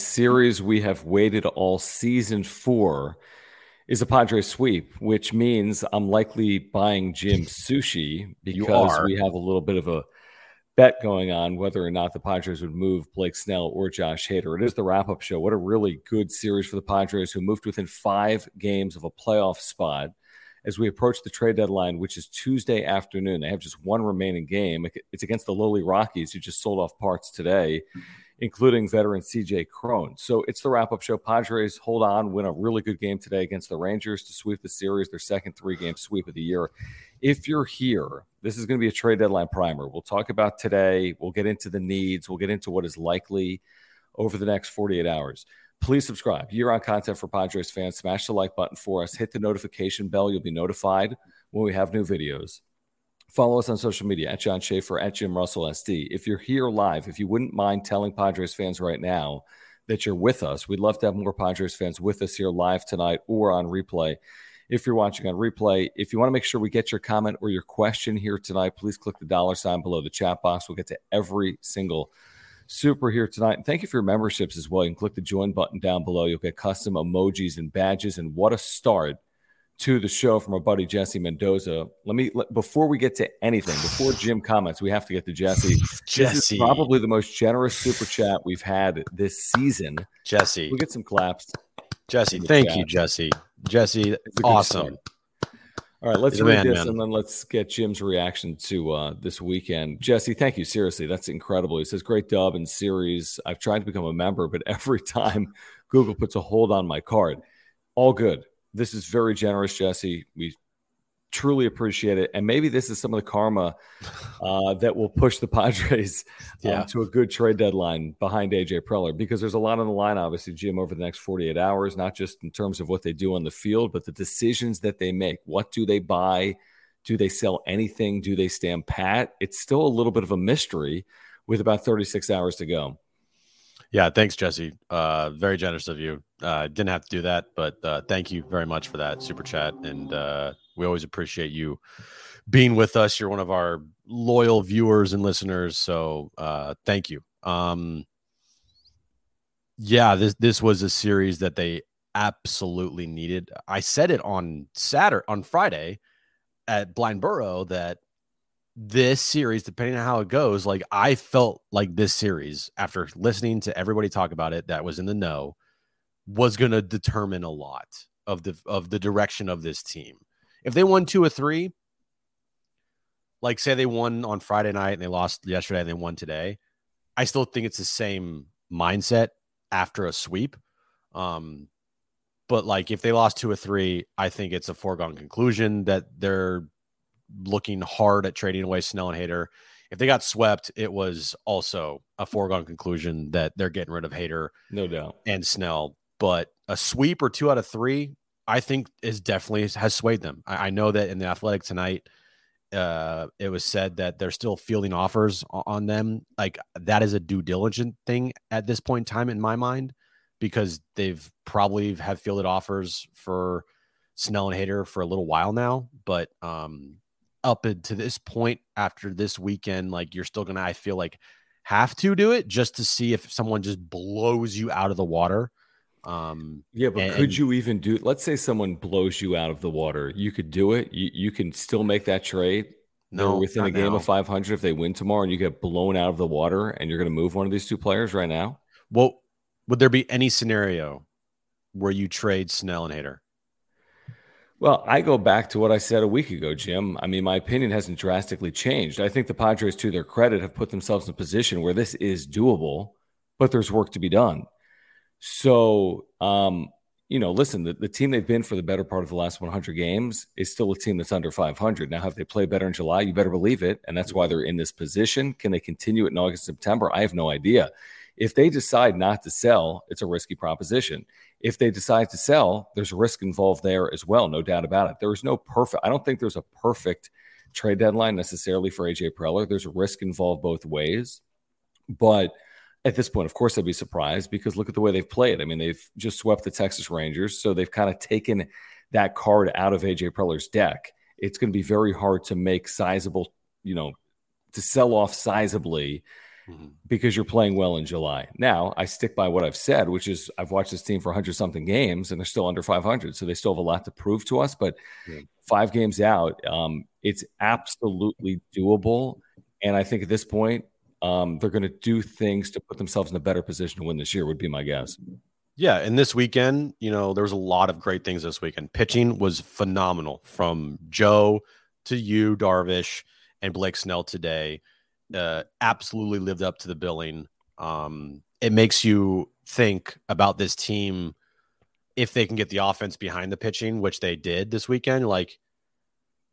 Series we have waited all season for is a Padres sweep, which means I'm likely buying Jim sushi because we have a little bit of a bet going on whether or not the Padres would move Blake Snell or Josh Hader. It is the wrap up show. What a really good series for the Padres, who moved within five games of a playoff spot as we approach the trade deadline, which is Tuesday afternoon. They have just one remaining game. It's against the lowly Rockies, who just sold off parts today, including veteran CJ Cron. So it's the wrap up show. Padres hold on, win a really good game today against the Rangers to sweep the series, their second three game sweep of the year. If you're here, this is going to be a trade deadline primer. We'll talk about today. We'll get into the needs. We'll get into what is likely over the next 48 hours. Please subscribe. Year on content for Padres fans. Smash the like button for us. Hit the notification bell. You'll be notified when we have new videos. Follow us on social media at John Schaefer, at Jim Russell SD. If you're here live, if you wouldn't mind telling Padres fans right now that you're with us, we'd love to have more Padres fans with us here live tonight or on replay. If you're watching on replay, if you want to make sure we get your comment or your question here tonight, please click the dollar sign below the chat box. We'll get to every single super here tonight. And thank you for your memberships as well. You can click the join button down below. You'll get custom emojis and badges. And what a start to the show from our buddy Jesse Mendoza. Let me let, before we get to anything, before Jim comments, we have to get to Jesse. Jesse, this is probably the most generous super chat we've had this season. Jesse, we get some claps. Jesse, thank chat. you, Jesse. Jesse, awesome. All right, let's He's read man, this man. and then let's get Jim's reaction to uh, this weekend. Jesse, thank you. Seriously, that's incredible. He says, Great dub and series. I've tried to become a member, but every time Google puts a hold on my card, all good. This is very generous, Jesse. We truly appreciate it. And maybe this is some of the karma uh, that will push the Padres um, to a good trade deadline behind AJ Preller because there's a lot on the line, obviously, Jim, over the next 48 hours, not just in terms of what they do on the field, but the decisions that they make. What do they buy? Do they sell anything? Do they stand pat? It's still a little bit of a mystery with about 36 hours to go. Yeah, thanks, Jesse. Uh, very generous of you. Uh, didn't have to do that, but uh, thank you very much for that super chat. And uh, we always appreciate you being with us. You're one of our loyal viewers and listeners, so uh, thank you. Um, yeah, this this was a series that they absolutely needed. I said it on Saturday, on Friday, at Blind Burrow that this series, depending on how it goes, like I felt like this series, after listening to everybody talk about it that was in the know, was going to determine a lot of the of the direction of this team. If they won two or three, like say they won on Friday night and they lost yesterday and they won today, I still think it's the same mindset after a sweep. Um, but like if they lost two or three, I think it's a foregone conclusion that they're looking hard at trading away Snell and Hader. If they got swept, it was also a foregone conclusion that they're getting rid of Hader, no doubt, and Snell. But a sweep or two out of three, I think is definitely has swayed them. I, I know that in the Athletic tonight, uh, it was said that they're still fielding offers on them. Like that is a due diligent thing at this point in time in my mind, because they've probably have fielded offers for Snell and Hader for a little while now. But um, up to this point after this weekend, like you're still gonna, I feel like, have to do it just to see if someone just blows you out of the water. Um, yeah, but and, could you even do? Let's say someone blows you out of the water, you could do it. You you can still make that trade. No, within a game now. of 500 if they win tomorrow and you get blown out of the water and you're going to move one of these two players right now. Well, would there be any scenario where you trade Snell and Hader? Well, I go back to what I said a week ago, Jim. I mean, my opinion hasn't drastically changed. I think the Padres, to their credit, have put themselves in a position where this is doable, but there's work to be done. So, um, you know, listen, the, the team they've been for the better part of the last 100 games is still a team that's under 500. Now, have they played better in July? You better believe it. And that's why they're in this position. Can they continue it in August, September? I have no idea. If they decide not to sell, it's a risky proposition. If they decide to sell, there's risk involved there as well, no doubt about it. There is no perfect, I don't think there's a perfect trade deadline necessarily for AJ Preller. There's a risk involved both ways. But at this point, of course, I'd be surprised because look at the way they've played. I mean, they've just swept the Texas Rangers, so they've kind of taken that card out of AJ Preller's deck. It's going to be very hard to make sizable, you know, to sell off sizably mm-hmm. because you're playing well in July. Now, I stick by what I've said, which is I've watched this team for 100 something games and they're still under 500. So they still have a lot to prove to us. But yeah. five games out, um, it's absolutely doable. And I think at this point, um, they're going to do things to put themselves in a better position to win this year, would be my guess. Yeah, and this weekend, you know, there was a lot of great things this weekend. Pitching was phenomenal from Joe to Yu, Darvish, and Blake Snell today. Uh, absolutely lived up to the billing. Um, it makes you think about this team if they can get the offense behind the pitching, which they did this weekend. Like,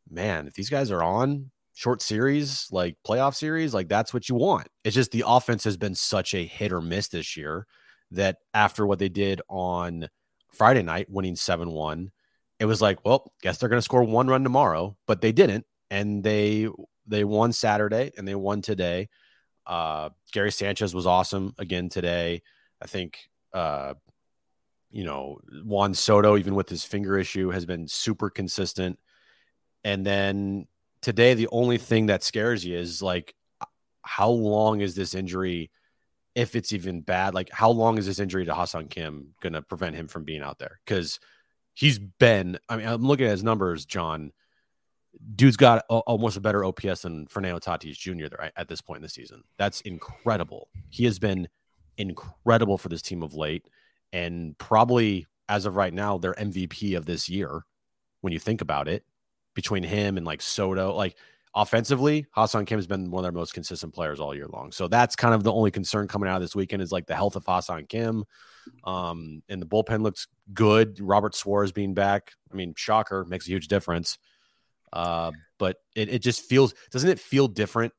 man, if these guys are on short series, like playoff series, like that's what you want. It's just the offense has been such a hit or miss this year that after what they did on Friday night, winning 7 1, it was like, well, guess they're going to score one run tomorrow, but they didn't. And they, they won Saturday and they won today. Uh, Gary Sanchez was awesome again today. I think, uh, you know, Juan Soto, even with his finger issue, has been super consistent. And then today, the only thing that scares you is like, how long is this injury if it's even bad. Like, how long is this injury to Ha-Seong Kim going to prevent him from being out there? Because he's been, I mean, I'm looking at his numbers, John. Dude's got a, almost a better OPS than Fernando Tatis Jr. There at this point in the season. That's incredible. He has been incredible for this team of late, and probably as of right now, their MVP of this year. When you think about it, between him and like Soto, like offensively, Ha-Seong Kim has been one of their most consistent players all year long. So that's kind of the only concern coming out of this weekend is like the health of Ha-Seong Kim. Um, and the bullpen looks good. Robert Suarez being back. I mean, shocker, makes a huge difference. Uh, but it, it just feels, doesn't it feel different?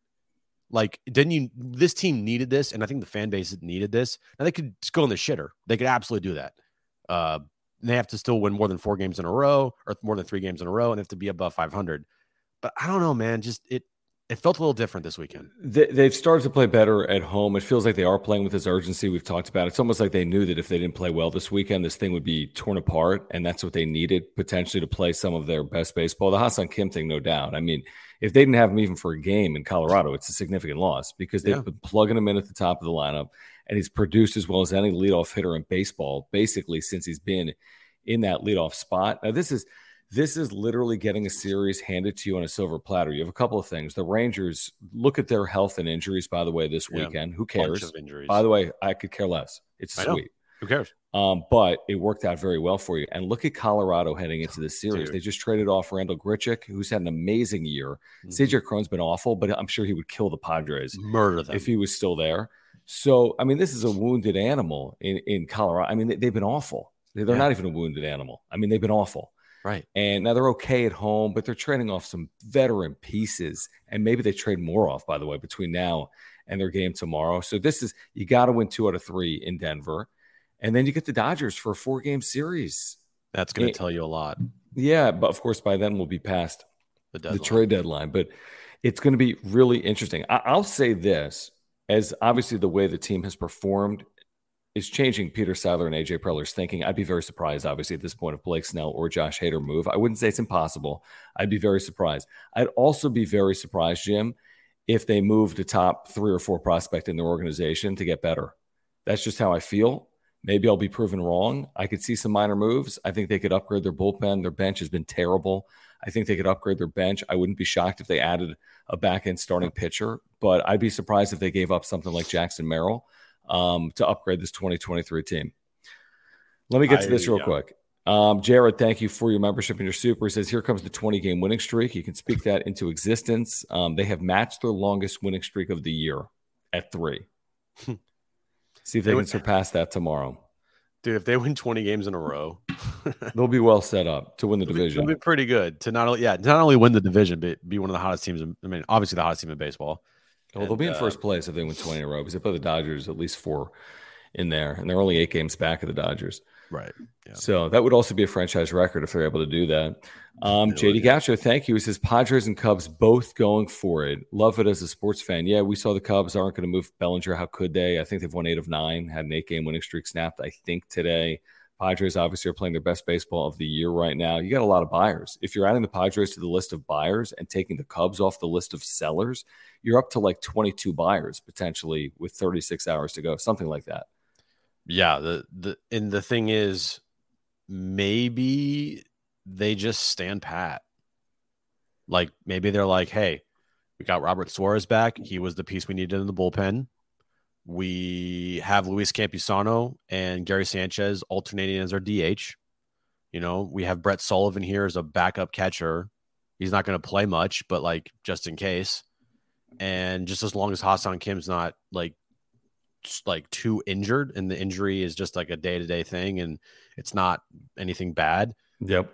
Like, didn't you, this team needed this, and I think the fan base needed this. Now they could just go in the shitter. They could absolutely do that. Uh, they have to still win more than four games in a row or more than three games in a row and they have to be above 500 but I don't know, man. Just it it felt a little different this weekend. They've started to play better at home. It feels like they are playing with this urgency we've talked about. It's almost like they knew that if they didn't play well this weekend, this thing would be torn apart, and that's what they needed potentially to play some of their best baseball. The Ha-Seong Kim thing, no doubt. I mean, if they didn't have him even for a game in Colorado, it's a significant loss because they've yeah. been plugging him in at the top of the lineup, and he's produced as well as any leadoff hitter in baseball basically since he's been in that leadoff spot. Now, this is – this is literally getting a series handed to you on a silver platter. You have a couple of things. The Rangers look at their health and injuries, by the way, this weekend. Yeah, Who cares? By the way, I could care less. It's sweet. Who cares? Um, but it worked out very well for you. And look at Colorado heading into this series. Dude. They just traded off Randall Grichuk, who's had an amazing year. mm hmm CJ Cron's been awful, but I'm sure he would kill the Padres. Murder them. If he was still there. So, I mean, this is a wounded animal in, in Colorado. I mean, they, have been awful. They're yeah. not even a wounded animal. I mean, they've been awful. Right. And now they're okay at home, but they're trading off some veteran pieces. And maybe they trade more off, by the way, between now and their game tomorrow. So this is, you got to win two out of three in Denver. And then you get the Dodgers for a four game series. That's going to tell you a lot. Yeah. But of course, by then we'll be past the, the trade deadline. But it's going to be really interesting. I- I'll say this as obviously the way the team has performed is changing Peter Seidler and AJ Preller's thinking. I'd be very surprised, obviously, at this point, if Blake Snell or Josh Hader move. I wouldn't say it's impossible. I'd be very surprised. I'd also be very surprised, Jim, if they move the top three or four prospect in their organization to get better. That's just how I feel. Maybe I'll be proven wrong. I could see some minor moves. I think they could upgrade their bullpen. Their bench has been terrible. I think they could upgrade their bench. I wouldn't be shocked if they added a back end starting pitcher, but I'd be surprised if they gave up something like Jackson Merrill um, to upgrade this 2023 team. Let me get to this real yeah. quick. Um, Jared, thank you for your membership and your super. He says, Here comes the 20 game winning streak. You can speak that into existence. Um, they have matched their longest winning streak of the year at three. See if they, they can surpass that tomorrow. Dude, if they win 20 games in a row, they'll be well set up to win the division. It'll be pretty good to not only, yeah, not only win the division, but be one of the hottest teams. I mean, obviously the hottest team in baseball. Well, they'll be in uh, first place if they win 20 in a row because they play the Dodgers at least four in there, and they're only eight games back of the Dodgers. Right. Yeah. So that would also be a franchise record if they're able to do that. Um, JD Gaucho, thank you. He says Padres and Cubs both going for it. Love it as a sports fan. Yeah, we saw the Cubs aren't going to move Bellinger. How could they? I think they've won eight of nine, had an eight game winning streak snapped, I think, today. Padres obviously are playing their best baseball of the year right now. You got a lot of buyers. If you're adding the Padres to the list of buyers and taking the Cubs off the list of sellers, you're up to like 22 buyers potentially with 36 hours to go, something like that. Yeah, the the and the thing is maybe they just stand pat. Like maybe they're like, "Hey, we got Robert Suarez back. He was the piece we needed in the bullpen. We have Luis Campusano and Gary Sanchez alternating as our DH. You know, we have Brett Sullivan here as a backup catcher. He's not going to play much, but like just in case. And just as long as Ha-Seong Kim's not like like too injured and the injury is just like a day-to-day thing and it's not anything bad. Yep.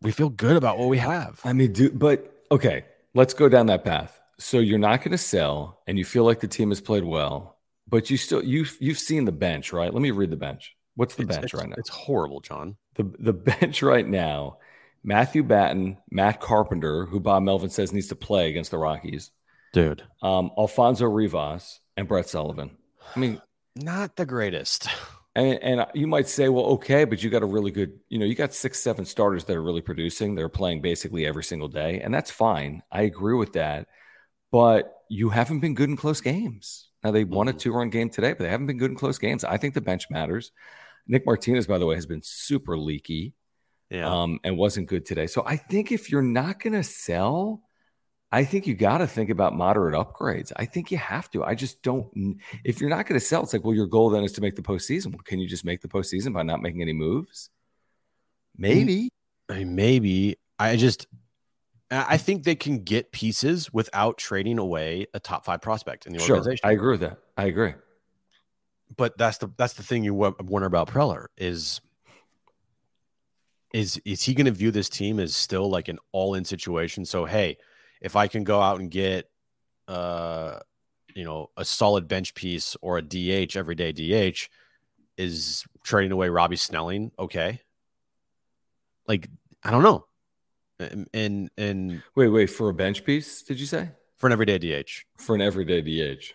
We feel good about what we have. I mean, do but okay, let's go down that path. So you're not going to sell, and you feel like the team has played well, but you still you've you've seen the bench, right? Let me read the bench. What's the it's, bench it's, right now? It's horrible, John. The the bench right now: Matthew Batten, Matt Carpenter, who Bob Melvin says needs to play against the Rockies, dude. Um, Alfonso Rivas and Brett Sullivan. I mean, not the greatest. And, and you might say, well, okay, but you got a really good, you know, you got six, seven starters that are really producing. They're playing basically every single day, and that's fine. I agree with that but you haven't been good in close games. Now they won a mm-hmm. two-run game today, but they haven't been good in close games. I think the bench matters. Nick Martinez, by the way, has been super leaky, yeah, um, and wasn't good today. So I think if you're not going to sell, I think you got to think about moderate upgrades. I think you have to. I just don't. If you're not going to sell, it's like, well, your goal then is to make the postseason. Well, can you just make the postseason by not making any moves? Maybe. I mean, maybe. I just I think they can get pieces without trading away a top five prospect in the sure, organization. I agree with that. I agree. But that's the that's the thing you wonder about Preller is is is he going to view this team as still like an all in situation? So hey, if I can go out and get uh you know a solid bench piece or a DH everyday DH, is trading away Robby Snelling okay? Like I don't know Um, and and wait, wait for a bench piece? Did you say for an everyday DH? For an everyday DH.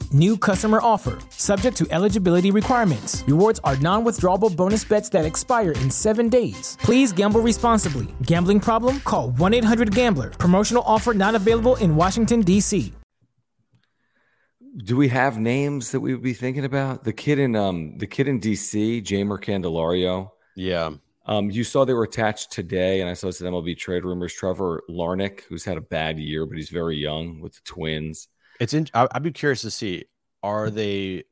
New customer offer. Subject to eligibility requirements. Rewards are non withdrawable bonus bets that expire in seven days. Please gamble responsibly. Gambling problem? Call 1 800 Gambler. Promotional offer not available in Washington, D.C. Do we have names that we would be thinking about? The kid in um the kid in DC, Jeimer Candelario. Yeah. Um, you saw they were attached today, and I saw some MLB trade rumors. Trevor Larnach, who's had a bad year, but he's very young with the Twins. It's in. I'd be curious to see. Are mm-hmm. they?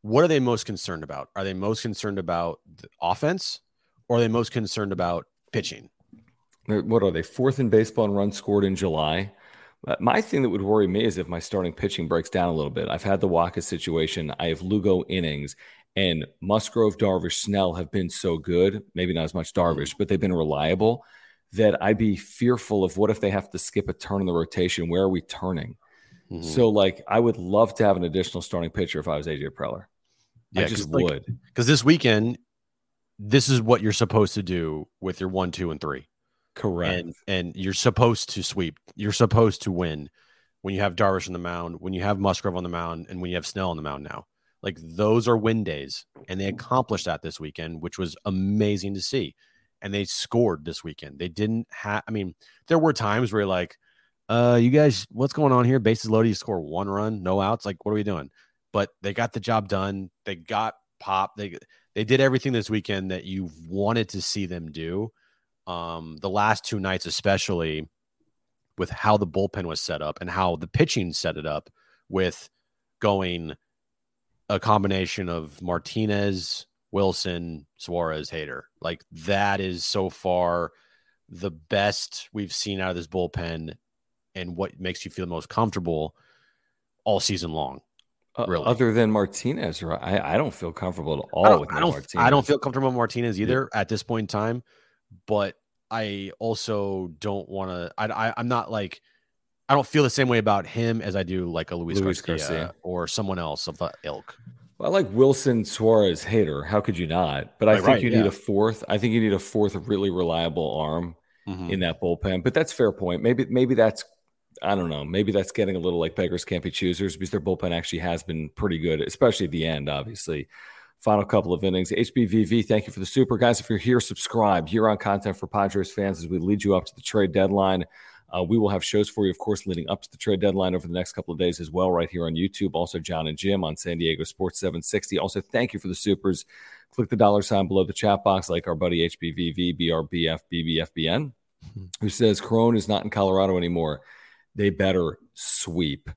What are they most concerned about? Are they most concerned about the offense, or are they most concerned about pitching? What are they? Fourth in baseball and runs scored in July. Uh, my thing that would worry me is if my starting pitching breaks down a little bit. I've had the Wacha situation. I have Lugo innings, and Musgrove, Darvish, Snell have been so good, maybe not as much Darvish, mm. but they've been reliable that I'd be fearful of what if they have to skip a turn in the rotation? Where are we turning? Mm-hmm. So, like, I would love to have an additional starting pitcher if I was AJ Preller. Yeah, I just would. Because this weekend, this is what you're supposed to do with your one, two, and three. Correct. And, and you're supposed to sweep. You're supposed to win when you have Darvish on the mound, when you have Musgrove on the mound, and when you have Snell on the mound now. Like those are win days, and they accomplished that this weekend, which was amazing to see. And they scored this weekend. They didn't have. I mean, there were times where like, uh, you guys, what's going on here? Bases loaded. You score one run, no outs. Like, what are we doing? But they got the job done. They got pop. They they did everything this weekend that you wanted to see them do. Um, the last two nights, especially with how the bullpen was set up and how the pitching set it up with going a combination of Martinez, Wilson, Suarez, Hader. Like that is so far the best we've seen out of this bullpen and what makes you feel most comfortable all season long. Uh, really. Uh, other than Martinez, right? I, I don't feel comfortable at all I with I don't, Martinez. I don't feel comfortable with Martinez either yeah. at this point in time, but I also don't want to. I, I I'm not like I don't feel the same way about him as I do like a Luis, Luis Garcia, Garcia, or someone else of the ilk. Well, I like Wilson Suarez Hader. How could you not? But I think right, you yeah. need a fourth. I think you need a fourth really reliable arm mm-hmm. in that bullpen. But that's fair point. Maybe maybe that's I don't know. Maybe that's getting a little like beggars can't be choosers because their bullpen actually has been pretty good, especially at the end, obviously. Final couple of innings. HBVV, thank you for the super. Guys, if you're here, subscribe. Here on content for Padres fans as we lead you up to the trade deadline. Uh, we will have shows for you, of course, leading up to the trade deadline over the next couple of days as well, right here on YouTube. Also, John and Jim on San Diego Sports 760. Also, thank you for the supers. Click the dollar sign below the chat box, like our buddy HBVV, BRBF, BBFBN, who says Cron is not in Colorado anymore they better sweep.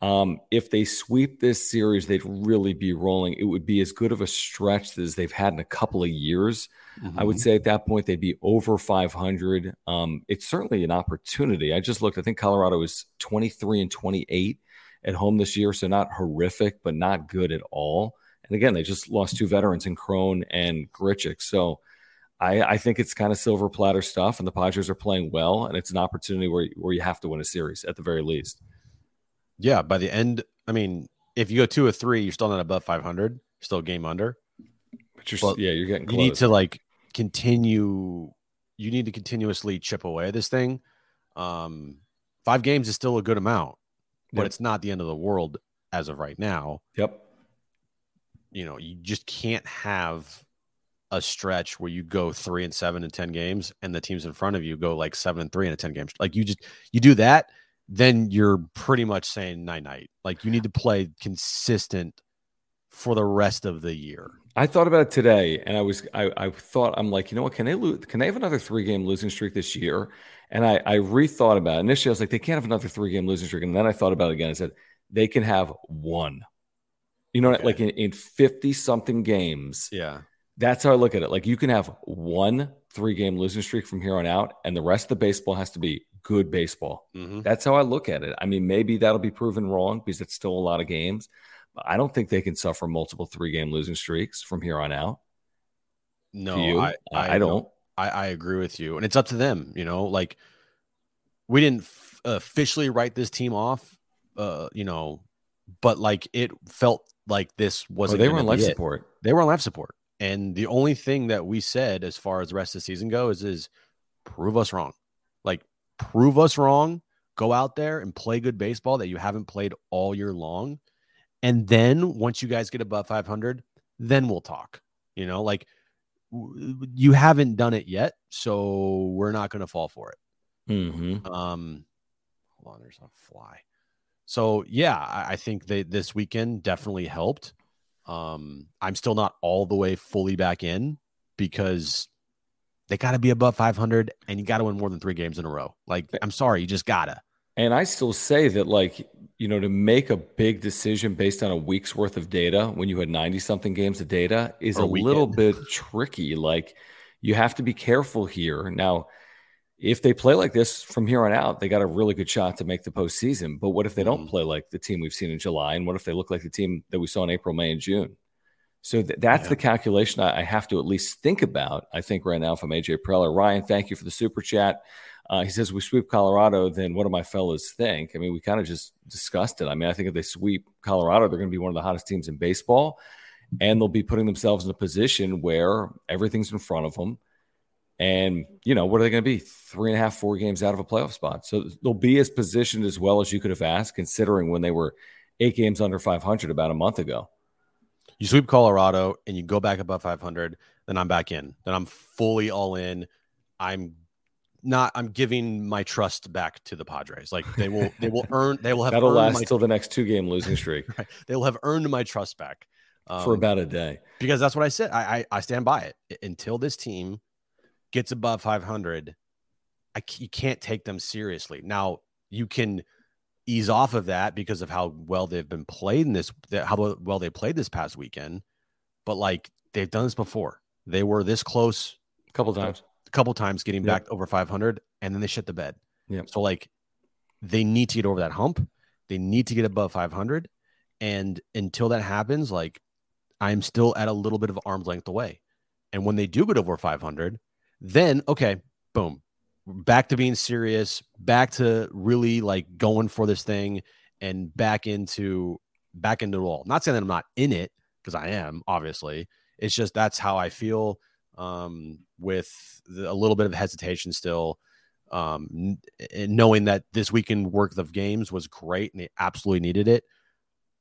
Um, if they sweep this series, they'd really be rolling. It would be as good of a stretch as they've had in a couple of years. Mm-hmm. I would mm-hmm. say at that point they'd be over 500. Um, it's certainly an opportunity. I just looked. I think Colorado is 23 and 28 at home this year, so not horrific, but not good at all. And again, they just lost two veterans in Cron and Grichuk. So I, I think it's kind of silver platter stuff, and the Padres are playing well, and it's an opportunity where where you have to win a series at the very least. Yeah, by the end, I mean, if you go two or three, you're still not above 500, still game under. But you're, yeah, you're getting. Close. You need to like continue. You need to continuously chip away this thing. Um, five games is still a good amount, but yep. it's not the end of the world as of right now. Yep. You know, you just can't have a stretch where you go three and seven in 10 games and the teams in front of you go like seven and three in a 10 games. Like you just, you do that, then you're pretty much saying night night. Like you need to play consistent for the rest of the year. I thought about it today and I was, I, I thought, I'm like, you know what, can they lose, can they have another three game losing streak this year? And I, I rethought about it. Initially, I was like, they can't have another three game losing streak. And then I thought about it again. I said, they can have one. You know, okay. like in 50 something games. Yeah that's how I look at it. Like you can have one three game losing streak from here on out, and the rest of the baseball has to be good baseball. Mm-hmm. That's how I look at it. I mean, maybe that'll be proven wrong because it's still a lot of games, but I don't think they can suffer multiple three game losing streaks from here on out. No, I, I, I, don't. I, I agree with you, and it's up to them. You know, like we didn't f- officially write this team off. Uh, you know, but like it felt like this wasn't. Oh, they were on life support. They were on life support. And the only thing that we said as far as the rest of the season goes is is prove us wrong. Like prove us wrong, go out there and play good baseball that you haven't played all year long. And then once you guys get above 500, then we'll talk. You know, like you haven't done it yet, so we're not going to fall for it. Mm-hmm. Um, hold on, there's a fly. So yeah, I, I think that this weekend definitely helped. Um, I'm still not all the way fully back in because they got to be above 500 and you got to win more than three games in a row. Like, I'm sorry, you just gotta. And I still say that, like, you know, to make a big decision based on a week's worth of data when you had 90 something games of data is a, a little bit tricky. Like, you have to be careful here. Now, if they play like this from here on out, they got a really good shot to make the postseason. But what if they don't mm-hmm. play like the team we've seen in July? And what if they look like the team that we saw in April, May, and June? So th- that's yeah. the calculation I, I, have to at least think about, I think, right now from AJ Preller. Ryan, thank you for the super chat. Uh, he says, we sweep Colorado, then what do my fellows think? I mean, we kind of just discussed it. I mean, I think if they sweep Colorado, they're going to be one of the hottest teams in baseball. And they'll be putting themselves in a position where everything's in front of them and, you know, what are they going to be? Three and a half, four games out of a playoff spot. So they'll be as positioned as well as you could have asked, considering when they were eight games under 500 about a month ago. You sweep Colorado and you go back above 500, then I'm back in. Then I'm fully all in. I'm not I'm giving my trust back to the Padres. Like they will they will earn they will have that'll last my, till the next two game losing streak. right. They will have earned my trust back um, for about a day because that's what I said. I, I I stand by it until this team gets above 500, I, you can't take them seriously. Now, you can ease off of that because of how well they've been played in this, how well they played this past weekend. But like they've done this before. They were this close a couple times, a couple times getting yep. back over 500, and then they shit the bed. Yeah. So like they need to get over that hump. They need to get above 500. And until that happens, like I'm still at a little bit of arm's length away. And when they do get over 500, then okay, boom, back to being serious, back to really like going for this thing and back into back into it all. Not saying that I'm not in it because I am, obviously. It's just that's how I feel um, with the, a little bit of hesitation still. Um, knowing that this weekend worth of games was great and they absolutely needed it,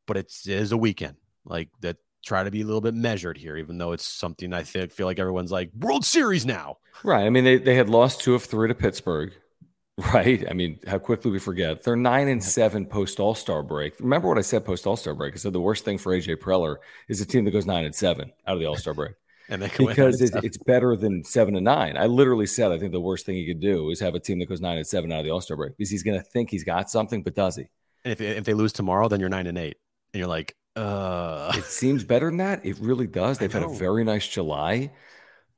but it's, it is a weekend like that try to be a little bit measured here, even though it's something I think, feel like everyone's like World Series now. Right. I mean, they, they had lost two of three to Pittsburgh. Right. I mean, how quickly we forget. They're nine and seven post All Star break. Remember what I said post All Star break? I said the worst thing for AJ Preller is a team that goes nine and seven out of the All Star break. and they because it, it's better than seven and nine. I literally said I think the worst thing he could do is have a team that goes nine and seven out of the All Star break because he's going to think he's got something, but does he? And if if they lose tomorrow, then you're nine and eight, and you're like, uh, it seems better than that. It really does. They've had a very nice July,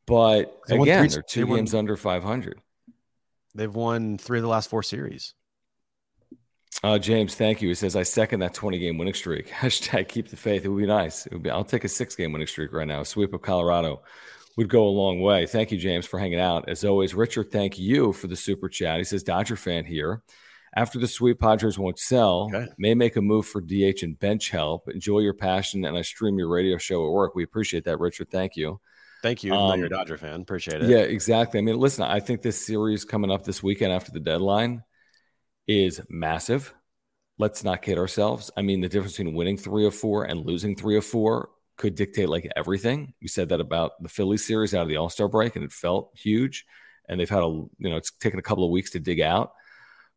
but they again, they they're two they games won, under 500. They've won three of the last four series. Uh, James, thank you. He says, I second that 20 game winning streak. Hashtag keep the faith. It would be nice. It would be, I'll take a six game winning streak right now. A sweep of Colorado would go a long way. Thank you, James, for hanging out. As always, Richard, thank you for the super chat. He says, Dodger fan here. After the sweep, Padres won't sell. Okay. May make a move for DH and bench help. Enjoy your passion, and I stream your radio show at work. We appreciate that, Richard. Thank you. Thank you. Um, you're a Dodger fan. Appreciate it. Yeah, exactly. I mean, listen, I think this series coming up this weekend after the deadline is massive. Let's not kid ourselves. I mean, the difference between winning three or four and losing three or four could dictate like everything. We said that about the Philly series out of the All Star break, and it felt huge. And they've had a, you know, it's taken a couple of weeks to dig out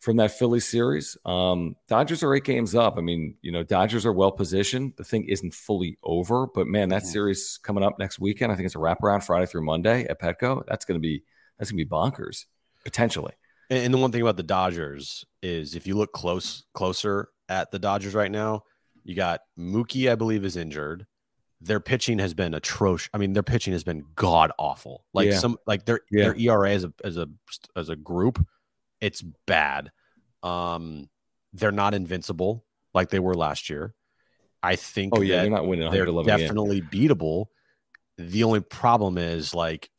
from that Philly series. Um, Dodgers are eight games up. I mean, you know, Dodgers are well positioned. The thing isn't fully over, but man, that series coming up next weekend. I think it's a wraparound Friday through Monday at Petco. That's going to be that's going to be bonkers potentially. And the one thing about the Dodgers is if you look close closer at the Dodgers right now, you got Mookie, I believe, is injured. Their pitching has been atrocious. I mean, their pitching has been god awful. Like yeah. some like their yeah. their ERA as a as a as a group it's bad. Um, they're not invincible like they were last year. I think. Oh yeah, they're not winning. They're definitely beatable. The only problem is like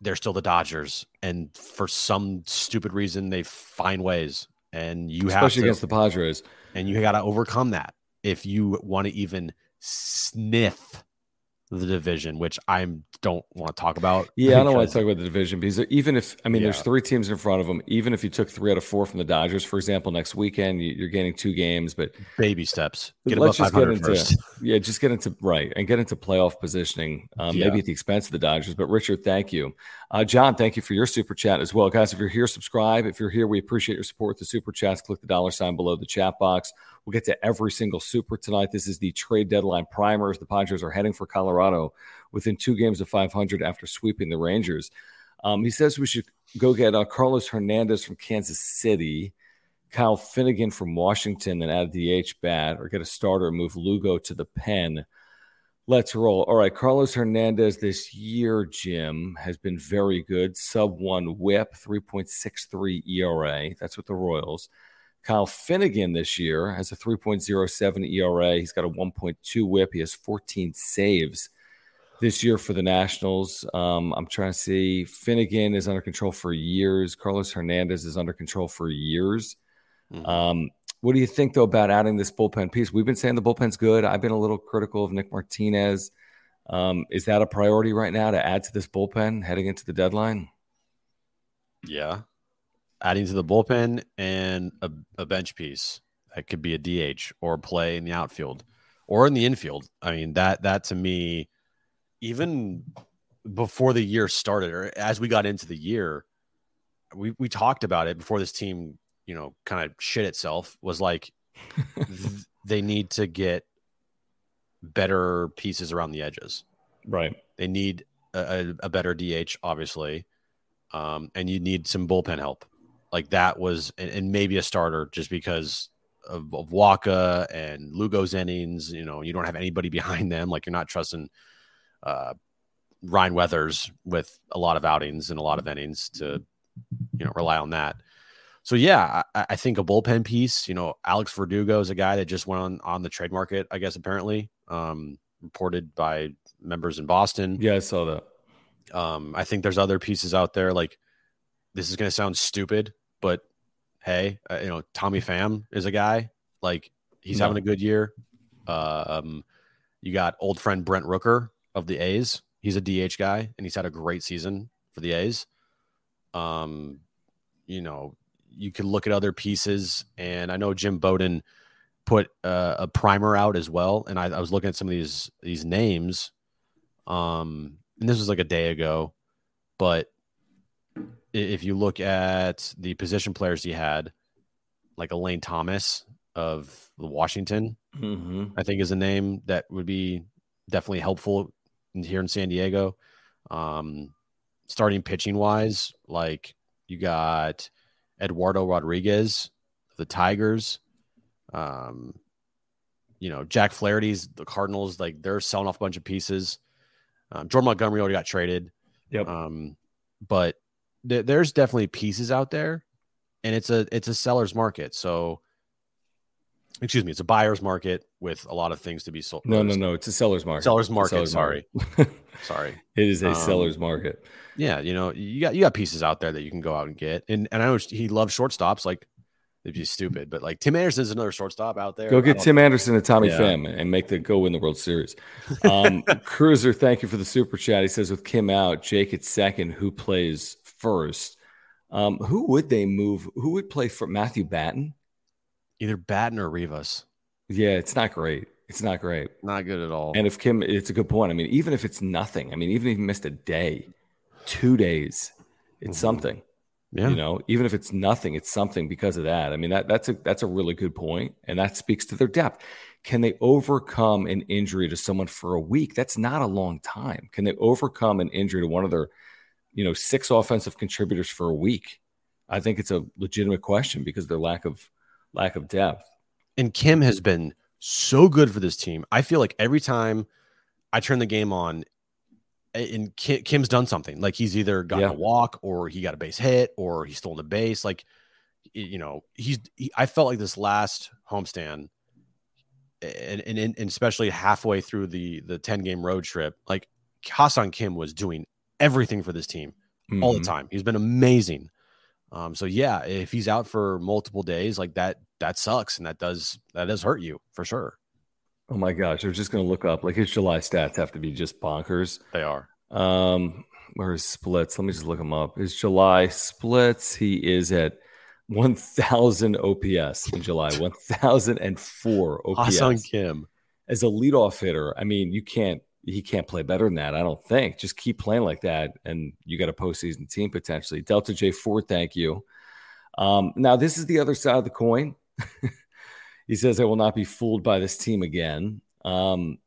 they're still the Dodgers, and for some stupid reason, they find ways, and you especially have especially against the Padres, and you got to overcome that if you want to even sniff the division, which I don't want to talk about. Yeah, I don't want to talk about the division because even if I mean, yeah. there's three teams in front of them. Even if you took three out of four from the Dodgers, for example, next weekend you're getting two games, but baby steps. Get let's just get into first. yeah, just get into right and get into playoff positioning. Um, yeah. Maybe at the expense of the Dodgers. But Richard, thank you. Uh, John, thank you for your super chat as well, guys. If you're here, subscribe. If you're here, we appreciate your support. With the super chats. Click the dollar sign below the chat box. We'll get to every single super tonight. This is the trade deadline primers. The Padres are heading for Colorado within two games of 500 after sweeping the Rangers. Um, he says we should go get uh, Carlos Hernandez from Kansas City, Kyle Finnegan from Washington, and add the H bat, or get a starter and move Lugo to the pen. Let's roll. All right, Carlos Hernandez this year, Jim, has been very good. Sub one WHIP, 3.63 ERA. That's with the Royals. Kyle Finnegan this year has a 3.07 ERA. He's got a 1.2 WHIP. He has 14 saves this year for the Nationals. Um, I'm trying to see. Finnegan is under control for years. Carlos Hernandez is under control for years. Mm-hmm. Um, what do you think, though, about adding this bullpen piece? We've been saying the bullpen's good. I've been a little critical of Nick Martinez. Um, is that a priority right now to add to this bullpen heading into the deadline? Yeah, adding to the bullpen and a, a bench piece that could be a DH or play in the outfield or in the infield. I mean that that to me, even before the year started or as we got into the year, we we talked about it before this team, you know, kind of shit itself. Was like th- they need to get better pieces around the edges. Right. They need a, a better DH, obviously, um, and you need some bullpen help Like that was, and, and maybe a starter just because of, of Wacha and Lugo's innings. You know, you don't have anybody behind them. Like you're not trusting uh, Ryan Weathers with a lot of outings and a lot of innings to, you know, rely on that. So yeah, I, I, think a bullpen piece. You know, Alex Verdugo is a guy that just went on on the trade market. I guess apparently, um, reported by members in Boston. Yeah, I saw that. Um, I think there's other pieces out there. Like this is going to sound stupid, but hey, uh, you know, Tommy Pham is a guy like he's no. having a good year. Um, you got old friend Brent Rooker of the A's. He's a DH guy, and he's had a great season for the A's. Um, you know, you could look at other pieces, and I know Jim Bowden put uh, a primer out as well. And I, I, was looking at some of these these names, um, and this was like a day ago, but if you look at the position players he had, like a Lane Thomas of the Washington, mm-hmm. I think is a name that would be definitely helpful here in San Diego. Um, starting pitching wise, like you got Eduardo Rodriguez, the Tigers. Um, you know, Jack Flaherty's the Cardinals, like they're selling off a bunch of pieces. Um, Jordan Montgomery already got traded. Yep. Um, but th- there's definitely pieces out there, and it's a it's a seller's market. So, excuse me, it's a buyer's market with a lot of things to be sold. No, no, no, it's a seller's market. Seller's market. Seller's sorry, market. sorry. It is a um, seller's market. Yeah, you know, you got you got pieces out there that you can go out and get, and and I know he loves shortstops. Like it'd be stupid, but like Tim Anderson's another shortstop out there. Go get Tim Anderson and Tommy yeah. Pham and make the go win the World Series. Um, Cruiser, thank you for the super chat. He says with Kim out, Jake at second. Who plays first. Um, who would they move? Who would play for Matthew Batten? Either Batten or Rivas. Yeah, it's not great. It's not great. Not good at all. And if Kim, it's a good point. I mean, even if it's nothing, I mean, even if he missed a day, two days, it's mm-hmm. something. Yeah. You know, even if it's nothing, it's something because of that. I mean, that that's a that's a really good point, and that speaks to their depth. Can they overcome an injury to someone for a week? That's not a long time. Can they overcome an injury to one of their you know, six offensive contributors for a week? I think it's a legitimate question because their lack of lack of depth. And Kim has been so good for this team. I feel like every time I turn the game on, and Kim's done something. Like he's either gotten yeah. a walk, or he got a base hit, or he stole the base. Like you know, he's. He, I felt like this last homestand, and, and and especially halfway through the the ten game road trip, like Ha-Seong Kim was doing everything for this team mm-hmm. all the mm-hmm. time. He's been amazing. Um, so yeah, if he's out for multiple days, like that, that sucks, and that does that does hurt you for sure. Oh my gosh, I was just gonna look up like his July stats have to be just bonkers. They are. Um, where his splits? Let me just look him up. His July splits, he is at 1000 OPS in July, 1004 OPS. Ha-Seong Kim. As a leadoff hitter, I mean, you can't he can't play better than that. I don't think. Just keep playing like that, and you got a postseason team potentially. Delta J Ford, thank you. Um, now this is the other side of the coin. he says I will not be fooled by this team again. Um,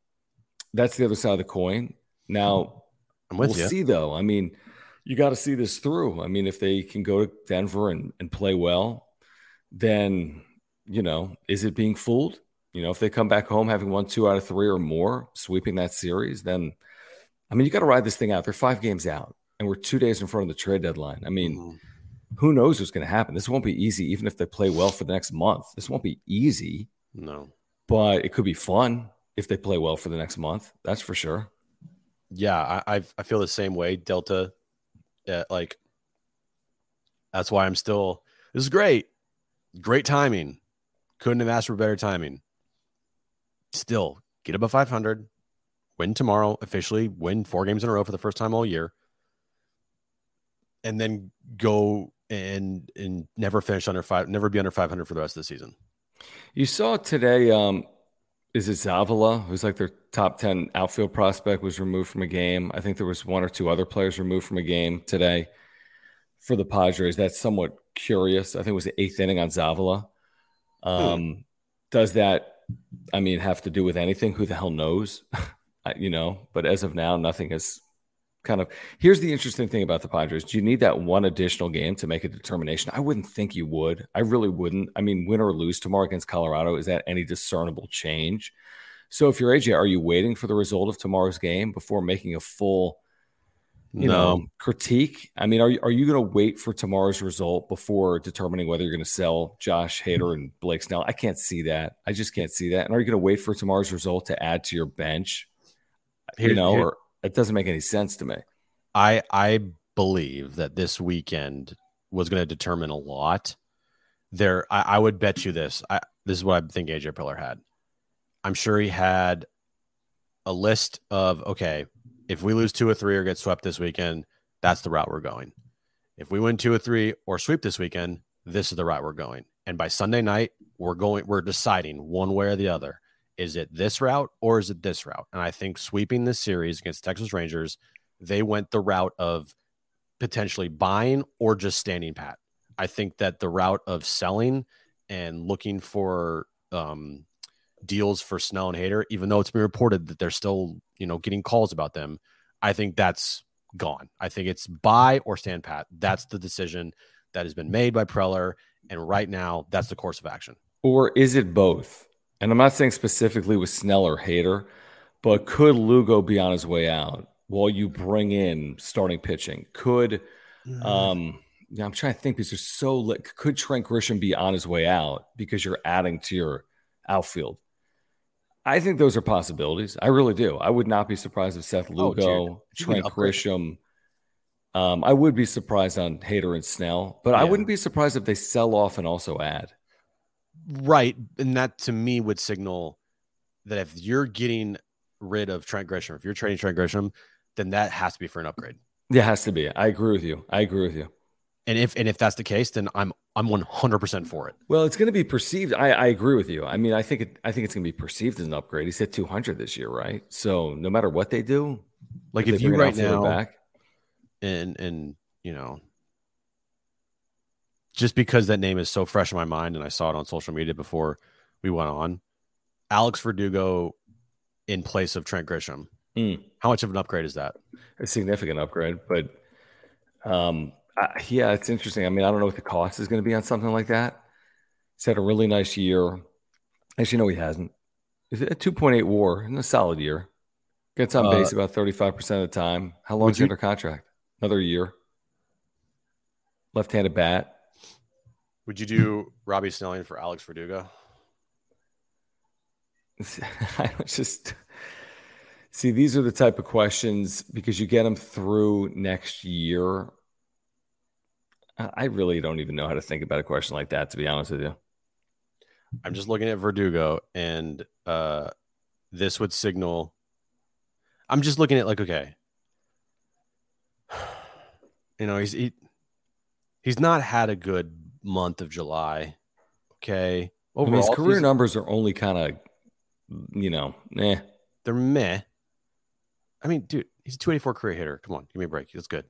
that's the other side of the coin. Now we'll you. see though. I mean, you got to see this through. I mean, if they can go to Denver and, and play well, then you know, is it being fooled? You know, if they come back home having won two out of three or more, sweeping that series, then I mean, you got to ride this thing out. They're five games out, and we're two days in front of the trade deadline. I mean, mm-hmm. who knows what's going to happen? This won't be easy, even if they play well for the next month. This won't be easy. No, but it could be fun if they play well for the next month. That's for sure. Yeah, I I feel the same way. Delta, uh, like that's why I'm still. This is great, great timing. Couldn't have asked for better timing still get above 500, win tomorrow, officially win four games in a row for the first time all year, and then go and and never finish under five, never be under 500 for the rest of the season. You saw today, um, is it Zavala, who's like their top 10 outfield prospect, was removed from a game. I think there was one or two other players removed from a game today for the Padres. That's somewhat curious. I think it was the eighth inning on Zavala. Um, hmm. Does that I mean, have to do with anything. Who the hell knows? you know, but as of now, nothing has kind of. Here's the interesting thing about the Padres: Do you need that one additional game to make a determination? I wouldn't think you would. I really wouldn't. I mean, win or lose tomorrow against Colorado, is that any discernible change? So, if you're AJ, are you waiting for the result of tomorrow's game before making a full? You no. know, critique? I mean, are you, are you going to wait for tomorrow's result before determining whether you're going to sell Josh Hader mm. and Blake Snell? I can't see that. I just can't see that. And are you going to wait for tomorrow's result to add to your bench? Here, you know, here, or it doesn't make any sense to me. I I believe that this weekend was going to determine a lot. There, I, I would bet you this. I, this is what I think AJ Preller had. I'm sure he had a list of okay, if we lose two or three or get swept this weekend, that's the route we're going. If we win two or three or sweep this weekend, this is the route we're going. And by Sunday night, we're going, we're deciding one way or the other. Is it this route or is it this route? And I think sweeping this series against Texas Rangers, they went the route of potentially buying or just standing pat. I think that the route of selling and looking for um, deals for Snell and Hader, even though it's been reported that they're still, you know, getting calls about them. I think that's gone. I think it's buy or stand pat. That's the decision that has been made by Preller. And right now, that's the course of action. Or is it both? And I'm not saying specifically with Snell or Hader, but could Lugo be on his way out while you bring in starting pitching? Could, mm-hmm. um, yeah, I'm trying to think because there's so lit. Could Trent Grisham be on his way out because you're adding to your outfield? I think those are possibilities. I really do. I would not be surprised if Seth oh, Lugo, oh, Trent Grisham. Um, I would be surprised on Hader and Snell, but yeah. I wouldn't be surprised if they sell off and also add. Right, and that to me would signal that if you're getting rid of Trent Grisham, if you're trading Trent Grisham, then that has to be for an upgrade. Yeah, it has to be. I agree with you. I agree with you. And if and if that's the case, then I'm I'm 100% for it. Well, it's going to be perceived. I, I agree with you. I mean, I think it, I think it's going to be perceived as an upgrade. He's hit 200 this year, right? So no matter what they do, like if, if you right now back, and and you know, just because that name is so fresh in my mind, and I saw it on social media before we went on, Alex Verdugo in place of Trent Grisham. Mm. How much of an upgrade is that? A significant upgrade, but um, uh, yeah, it's interesting. I mean, I don't know what the cost is going to be on something like that. He's had a really nice year. Actually, no, he hasn't. Is it a 2.8 WAR in a solid year? Gets on uh, base about 35% of the time. How long is he under contract? Another year. Left handed bat. Would you do Robby Snelling for Alex Verdugo? I just see these are the type of questions because you get them through next year I really don't even know how to think about a question like that, to be honest with you. I'm just looking at Verdugo, and uh, this would signal. I'm just looking at like, okay, you know, he's he, he's not had a good month of July. Okay, overall, I mean, his career numbers are only kind of, you know, eh. They're meh. I mean, dude, he's a 284 career hitter. Come on, give me a break. That's good.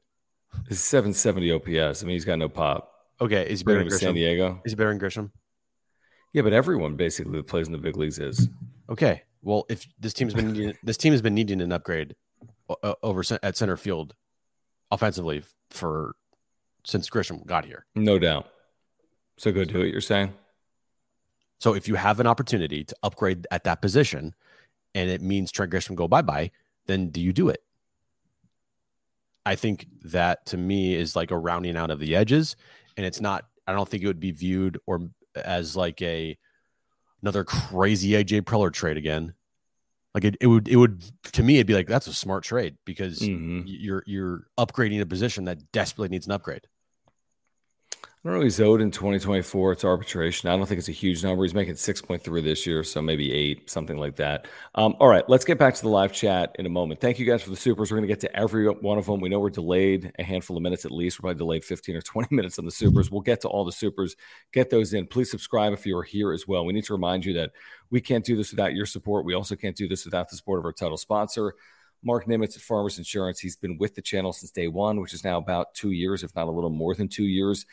It's 770 OPS. I mean, he's got no pop. Okay, is he better than Grisham? San Diego? Is he better than Grisham? Yeah, but everyone basically that plays in the big leagues is. Okay, well, if this team's been needing, this team has been needing an upgrade over at center field, offensively for since Grisham got here. No doubt. So go do it. You're saying. So if you have an opportunity to upgrade at that position, and it means Trent Grisham go bye bye, then do you do it? I think that to me is like a rounding out of the edges, and it's not. I don't think it would be viewed or as like a another crazy AJ Preller trade again. Like it, it would it would to me it'd be like that's a smart trade because mm-hmm. you're you're upgrading a position that desperately needs an upgrade. I don't know. He's owed in 2024. It's arbitration. I don't think it's a huge number. He's making 6.3 this year, so maybe eight, something like that. Um, all right, let's get back to the live chat in a moment. Thank you guys for the supers. We're going to get to every one of them. We know we're delayed a handful of minutes at least. We're probably delayed 15 or 20 minutes on the supers. We'll get to all the supers. Get those in. Please subscribe if you are here as well. We need to remind you that we can't do this without your support. We also can't do this without the support of our title sponsor. Mark Nimitz at Farmers Insurance. He's been with the channel since day one, which is now about two years, if not a little more than two years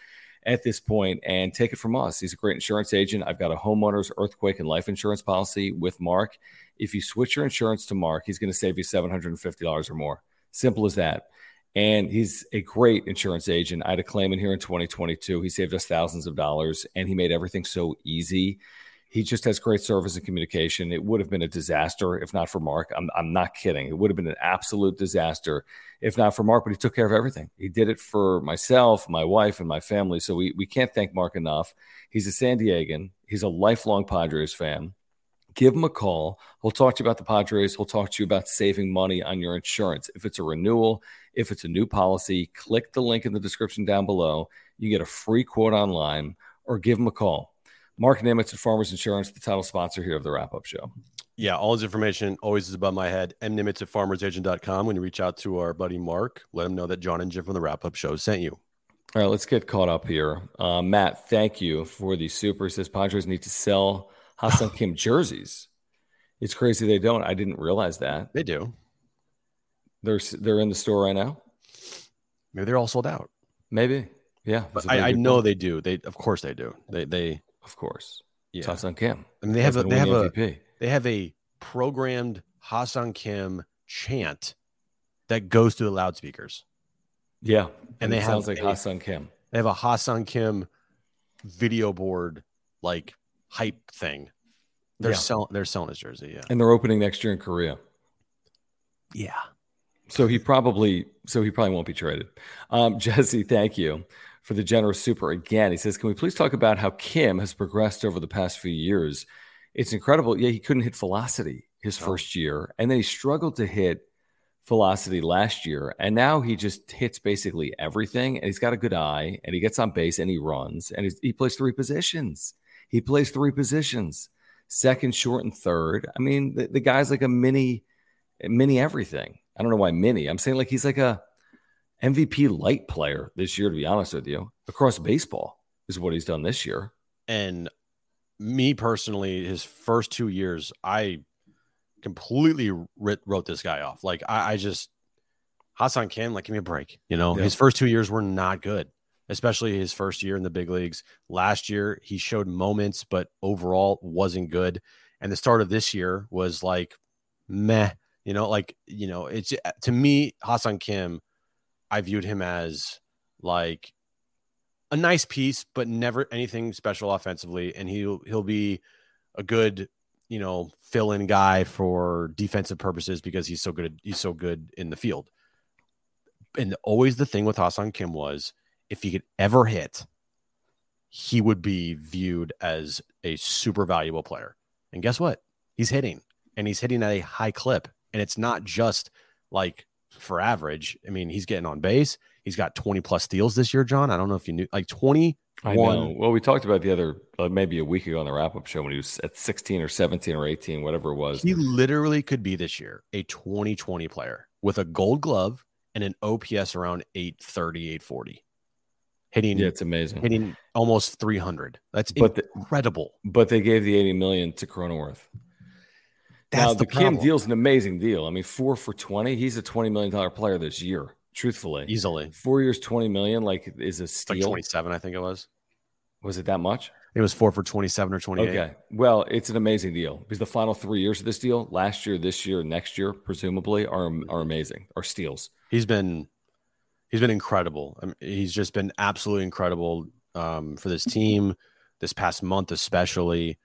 at this point and take it from us. He's a great insurance agent. I've got a homeowner's earthquake and life insurance policy with Mark. If you switch your insurance to Mark, he's going to save you $750 or more. Simple as that. And he's a great insurance agent. I had a claim in here in 2022. He saved us thousands of dollars and he made everything so easy. He just has great service and communication. It would have been a disaster if not for Mark. I'm, I'm not kidding. It would have been an absolute disaster if not for Mark, but he took care of everything. He did it for myself, my wife, and my family. So we, we can't thank Mark enough. He's a San Diegan, he's a lifelong Padres fan. Give him a call. He'll talk to you about the Padres. He'll talk to you about saving money on your insurance. If it's a renewal, if it's a new policy, click the link in the description down below. You get a free quote online or give him a call. Mark Nimitz at Farmers Insurance, the title sponsor here of the wrap up show. Yeah, all his information always is above my head. mnimitz at farmersagent.com. When you reach out to our buddy Mark, let him know that John and Jim from the wrap up show sent you. All right, let's get caught up here. Uh, Matt, thank you for the super. Says Padres need to sell Ha-Seong Kim jerseys. It's crazy they don't. I didn't realize that. They do. They're they're in the store right now. Maybe they're all sold out. Maybe. Yeah. I, I know they do. They of course they do. They they of course. Yeah. Ha-Seong Kim. I mean, they have a, they have a they have a programmed Ha-Seong Kim chant that goes through the loudspeakers. Yeah, and, and they have sounds like Ha-Seong Kim. They have a Ha-Seong Kim video board like hype thing. They're yeah. selling they're selling his jersey, yeah. And they're opening next year in Korea. Yeah. So he probably so he probably won't be traded. Um, Jesse, thank you for the generous super again. He says, Can we please talk about how Kim has progressed over the past few years? It's incredible. Yeah, he couldn't hit velocity his oh. first year, and then he struggled to hit velocity last year. And now he just hits basically everything, and he's got a good eye, and he gets on base and he runs, and he plays three positions. He plays three positions second, short, and third. I mean, the, the guy's like a mini, mini everything. I don't know why mini. I'm saying like he's like a MVP light player this year, to be honest with you, across baseball is what he's done this year. And me personally, his first two years, I completely wrote this guy off. Like I, I just Ha-Seong Kim, like give me a break. You know, his first two years were not good, especially his first year in the big leagues. Last year, he showed moments, but overall wasn't good. And the start of this year was like meh. You know, like you know, it's to me, Ha-Seong Kim I viewed him as like a nice piece, but never anything special offensively. And he'll he'll be a good, you know, fill-in guy for defensive purposes because he's so good. He's so good in the field. And always the thing with Ha-Seong Kim was if he could ever hit, he would be viewed as a super valuable player. And guess what? He's hitting, and he's hitting at a high clip. And it's not just like for average. I mean, he's getting on base. He's got 20 plus steals this year, John. I don't know if you knew like 20. I know. Well, we talked about the other uh, maybe a week ago on the wrap up show when he was at 16 or 17 or 18, whatever it was. He literally could be this year a 2020 player with a gold glove and an OPS around 830, 840. Hitting, yeah, it's amazing. Hitting almost 300. That's but incredible. The, but they gave the 80 million to Cronenworth. That's now, the, the Kim deal's an amazing deal. I mean, four for 20. He's a $20 million player this year, truthfully. Easily. Four years, 20 million, like is a steal. Like 27, I think it was. Was it that much? It was four for 27 or 28. Okay. Well, it's an amazing deal because the final three years of this deal, last year, this year, next year, presumably, are, are amazing, are steals. He's been he's been incredible. I mean, he's just been absolutely incredible um, for this team this past month, especially.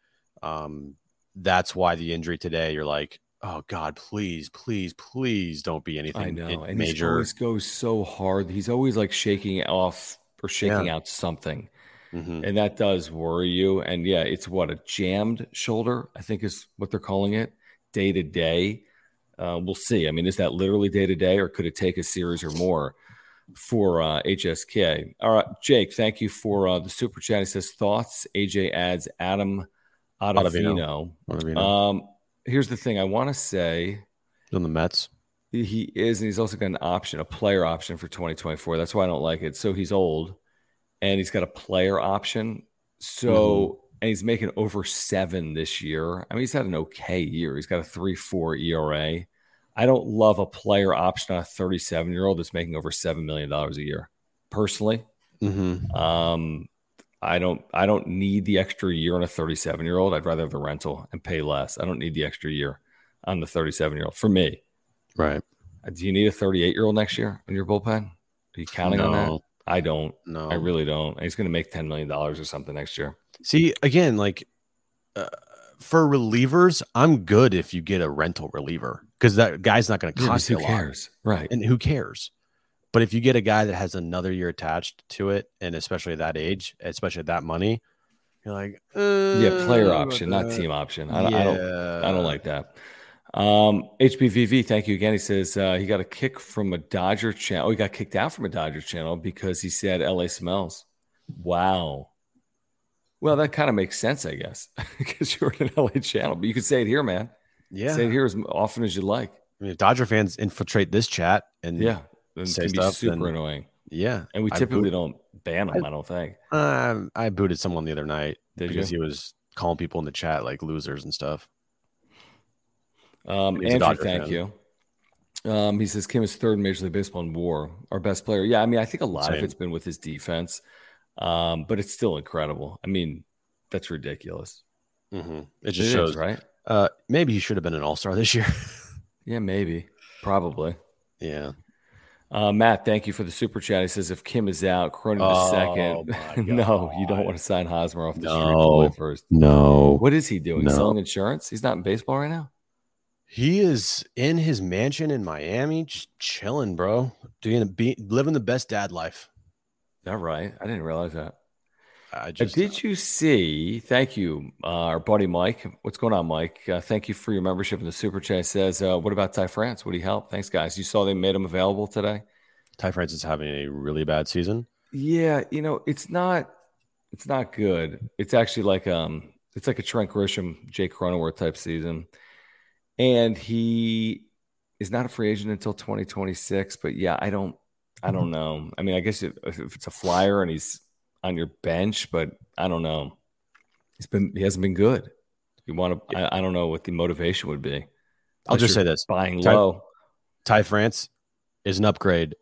Um, that's why the injury today, you're like, oh God, please, please, please don't be anything I know. and major. He always goes so hard. He's always like shaking off or shaking yeah. out something. Mm-hmm. And that does worry you. And yeah, it's what a jammed shoulder, I think is what they're calling it day to day. Uh, we'll see. I mean, is that literally day to day or could it take a series or more for uh, HSK? All right, Jake, thank you for uh, the super chat. He says, Thoughts? AJ adds Adam Ottavino. Ottavino. Um, here's the thing I want to say on the Mets. He is, and he's also got an option, a player option for 2024. That's why I don't like it. So he's old and he's got a player option. So, mm-hmm. and he's making over seven this year. I mean, he's had an okay year. He's got a 3 4 ERA. I don't love a player option on a 37 year old that's making over $7 million a year, personally. Mm-hmm. Um, I don't I don't need the extra year on a 37 year old. I'd rather have the rental and pay less. I don't need the extra year on the 37 year old for me. Right. Do you need a 38 year old next year in your bullpen? Are you counting no, on that? I don't. No, I really don't. He's going to make 10 million dollars or something next year. See, again, like uh, for relievers, I'm good if you get a rental reliever because that guy's not going to cost yeah, you a cares? lot. Right. And who cares? But if you get a guy that has another year attached to it, and especially at that age, especially at that money, you're like, uh, yeah, player option, not team option. I, yeah. I, don't, I don't like that. Um, HBVV, thank you again. He says uh, he got a kick from a Dodger channel. Oh, he got kicked out from a Dodger channel because he said LA smells. Wow. Well, that kind of makes sense, I guess, because you're in an LA channel, but you could say it here, man. Yeah. Say it here as often as you like. I mean, if Dodger fans infiltrate this chat and yeah, then say stuff, super then, annoying. Yeah. And we typically don't ban them, I, I don't think. Um, I booted someone the other night Did because you? he was calling people in the chat like losers and stuff. Um, Andrew, thank fan. you. Um, he says Kim is third in Major League Baseball in WAR, our best player. Yeah, I mean, I think a lot Same. of it's been with his defense, um, but it's still incredible. I mean, that's ridiculous. Mm-hmm. It just it shows, is, right? Uh, maybe he should have been an All Star this year. yeah, maybe, probably. Yeah. Uh, Matt, thank you for the super chat. He says if Kim is out, Cronin oh, is second. no, you don't want to sign Hosmer off the no, street first. No. What is he doing? No. Selling insurance? He's not in baseball right now. He is in his mansion in Miami, just chilling, bro. Doing be living the best dad life. Is that right? I didn't realize that. I uh, just, uh, did you see? Thank you, uh, our buddy Mike. What's going on, Mike? Uh, thank you for your membership in the super chat. Says, uh, what about Ty France? Would he help? Thanks, guys. You saw they made him available today. Ty France is having a really bad season. Yeah, you know it's not. It's not good. It's actually like um, it's like a Trent Grisham, Jake Cronenworth type season and he is not a free agent until 2026. But yeah, I don't, I don't know. I mean, I guess if, if it's a flyer and he's on your bench, but I don't know. He's been, he hasn't been good. You want to, I, I, don't know what the motivation would be. I'll just say this: buying Ty, low. Ty France is an upgrade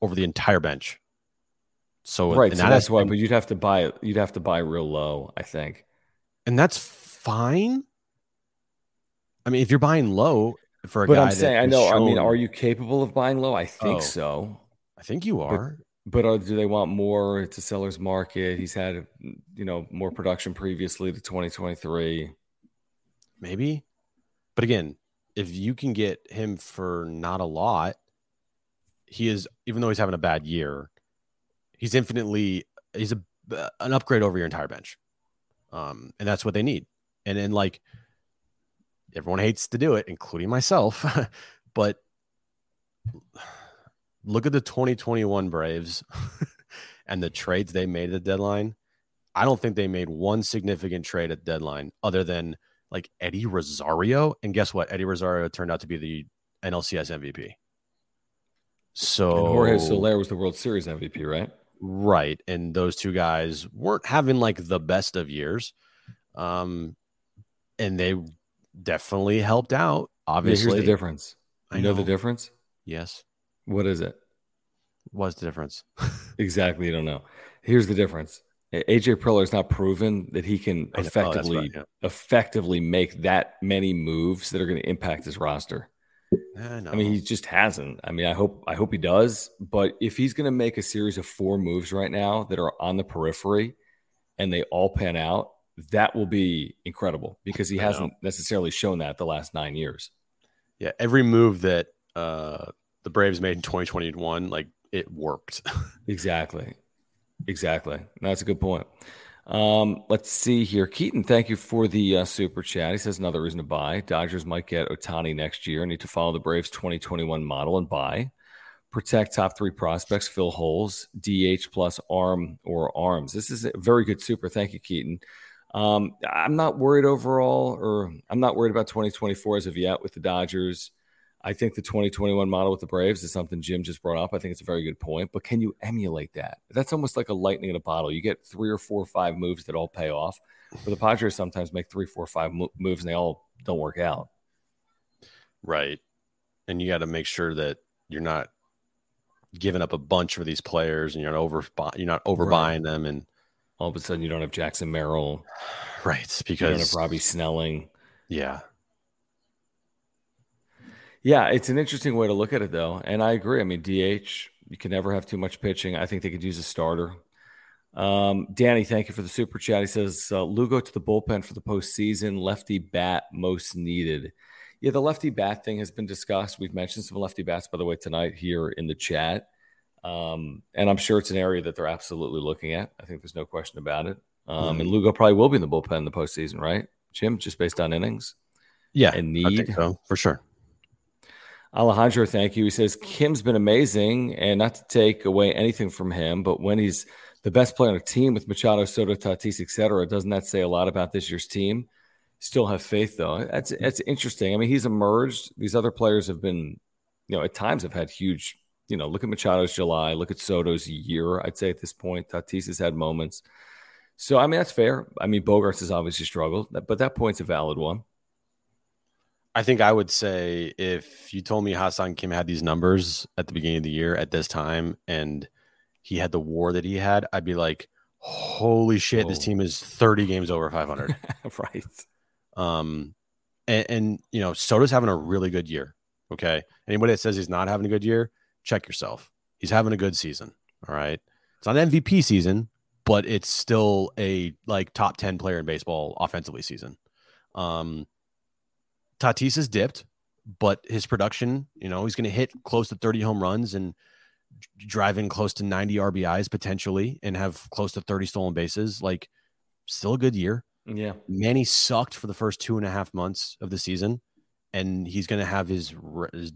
over the entire bench. So right, so that that's why. But you'd have to buy it. You'd have to buy real low, I think. And that's fine. I mean, if you're buying low for a but guy, I'm saying, I know. Shown, I mean, are you capable of buying low? I think oh, so. I think you are. But, are, do they want more? It's a seller's market. He's had, you know, more production previously to 2023. Maybe, but again, if you can get him for not a lot, he is. Even though he's having a bad year, he's infinitely he's a an upgrade over your entire bench, um, and that's what they need. And then like everyone hates to do it, including myself. but look at the 2021 Braves and the trades they made at the deadline. I don't think they made one significant trade at deadline other than like Eddie Rosario. And guess what? Eddie Rosario turned out to be the NLCS MVP. So and Jorge Soler was the World Series MVP, right? Right. And those two guys weren't having like the best of years. Um, and they definitely helped out. Obviously, yeah, here's the difference. You I know. know the difference. Yes. What is it? What's the difference? exactly. You don't know. Here's the difference. AJ Preller has not proven that he can oh, effectively right, yeah. effectively make that many moves that are going to impact his roster. I, I, mean, he just hasn't. I mean, I hope I hope he does. But if he's going to make a series of four moves right now that are on the periphery, and they all pan out, that will be incredible because he hasn't necessarily shown that the last nine years. Yeah, every move that uh, the Braves made in 2021, like it worked. exactly, exactly. That's a good point. Um, let's see here. Keaton, thank you for the uh, super chat. He says another reason to buy. Dodgers might get Ohtani next year. Need to follow the Braves 2021 model and buy. Protect top three prospects, fill holes, DH plus arm or arms. This is a very good super. Thank you, Keaton. Um, I'm not worried overall, or I'm not worried about 2024 as of yet with the Dodgers. I think the 2021 model with the Braves is something Jim just brought up. I think it's a very good point. But can you emulate that? That's almost like a lightning in a bottle. You get three or four or five moves that all pay off. But the Padres sometimes make three, four, five moves and they all don't work out. Right. And you got to make sure that you're not giving up a bunch for these players and you're not over you're not overbuying right. them and all of a sudden you don't have Jackson Merrill. Right. Because you don't have Robby Snelling. Yeah. Yeah, it's an interesting way to look at it, though, and I agree. I mean, DH, you can never have too much pitching. I think they could use a starter. Um, Danny, thank you for the super chat. He says uh, Lugo to the bullpen for the postseason. Lefty bat most needed. Yeah, the lefty bat thing has been discussed. We've mentioned some lefty bats, by the way, tonight here in the chat. Um, and I'm sure it's an area that they're absolutely looking at. I think there's no question about it. Um, mm-hmm. And Lugo probably will be in the bullpen in the postseason, right, Jim? Just based on innings. Yeah, and need so, for sure. Alejandro, thank you. He says Kim's been amazing, and not to take away anything from him, but when he's the best player on a team with Machado, Soto, Tatis, etc., doesn't that say a lot about this year's team? Still have faith, though. That's that's interesting. I mean, he's emerged. These other players have been, you know, at times have had huge. You know, look at Machado's July. Look at Soto's year. I'd say at this point, Tatis has had moments. So I mean, that's fair. I mean, Bogaerts has obviously struggled, but that point's a valid one. I think I would say if you told me Ha-Seong Kim had these numbers at the beginning of the year at this time and he had the WAR that he had, I'd be like, holy shit, oh. this team is 30 games over 500. right. Um, and, and, you know, Soto's having a really good year. Okay. Anybody that says he's not having a good year, check yourself. He's having a good season. All right. It's not an MVP season, but it's still a like top 10 player in baseball offensively season. Um, Tatis has dipped, but his production, you know, he's going to hit close to 30 home runs and driving close to 90 RBIs potentially and have close to 30 stolen bases. Like, still a good year. Yeah. Manny sucked for the first two and a half months of the season, and he's going to have his, his,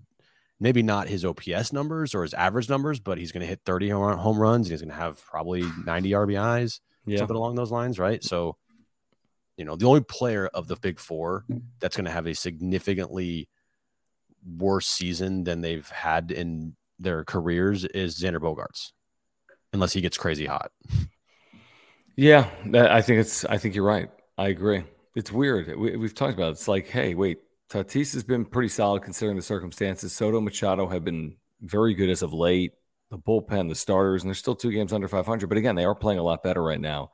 maybe not his OPS numbers or his average numbers, but he's going to hit 30 home runs and he's going to have probably 90 RBIs, yeah. something along those lines, right? So, you know, the only player of the big four hmm. that's going to have a significantly worse season than they've had in their careers is Xander Bogaerts, unless he gets crazy hot. Yeah, I think it's. I think you're right. I agree. It's weird. We, have talked about it. It's like, hey, wait, Tatis has been pretty solid considering the circumstances. Soto, Machado have been very good as of late. The bullpen, the starters, and they're still two games under 500. But again, they are playing a lot better right now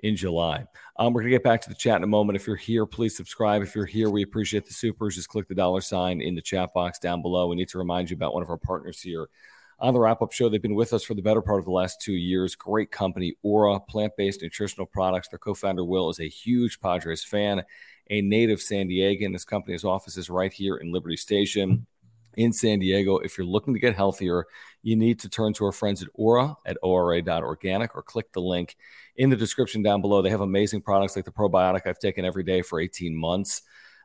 in July. Um, we're going to get back to the chat in a moment. If you're here, please subscribe. If you're here, we appreciate the supers. Just click the dollar sign in the chat box down below. We need to remind you about one of our partners here on the wrap up show. They've been with us for the better part of the last two years. Great company, Ora, plant based nutritional products. Their co founder, Will, is a huge Padres fan, a native San Diegan. This company's has offices right here in Liberty Station in San Diego. If you're looking to get healthier, you need to turn to our friends at Ora at ora.organic or click the link in the description down below. They have amazing products like the probiotic I've taken every day for 18 months.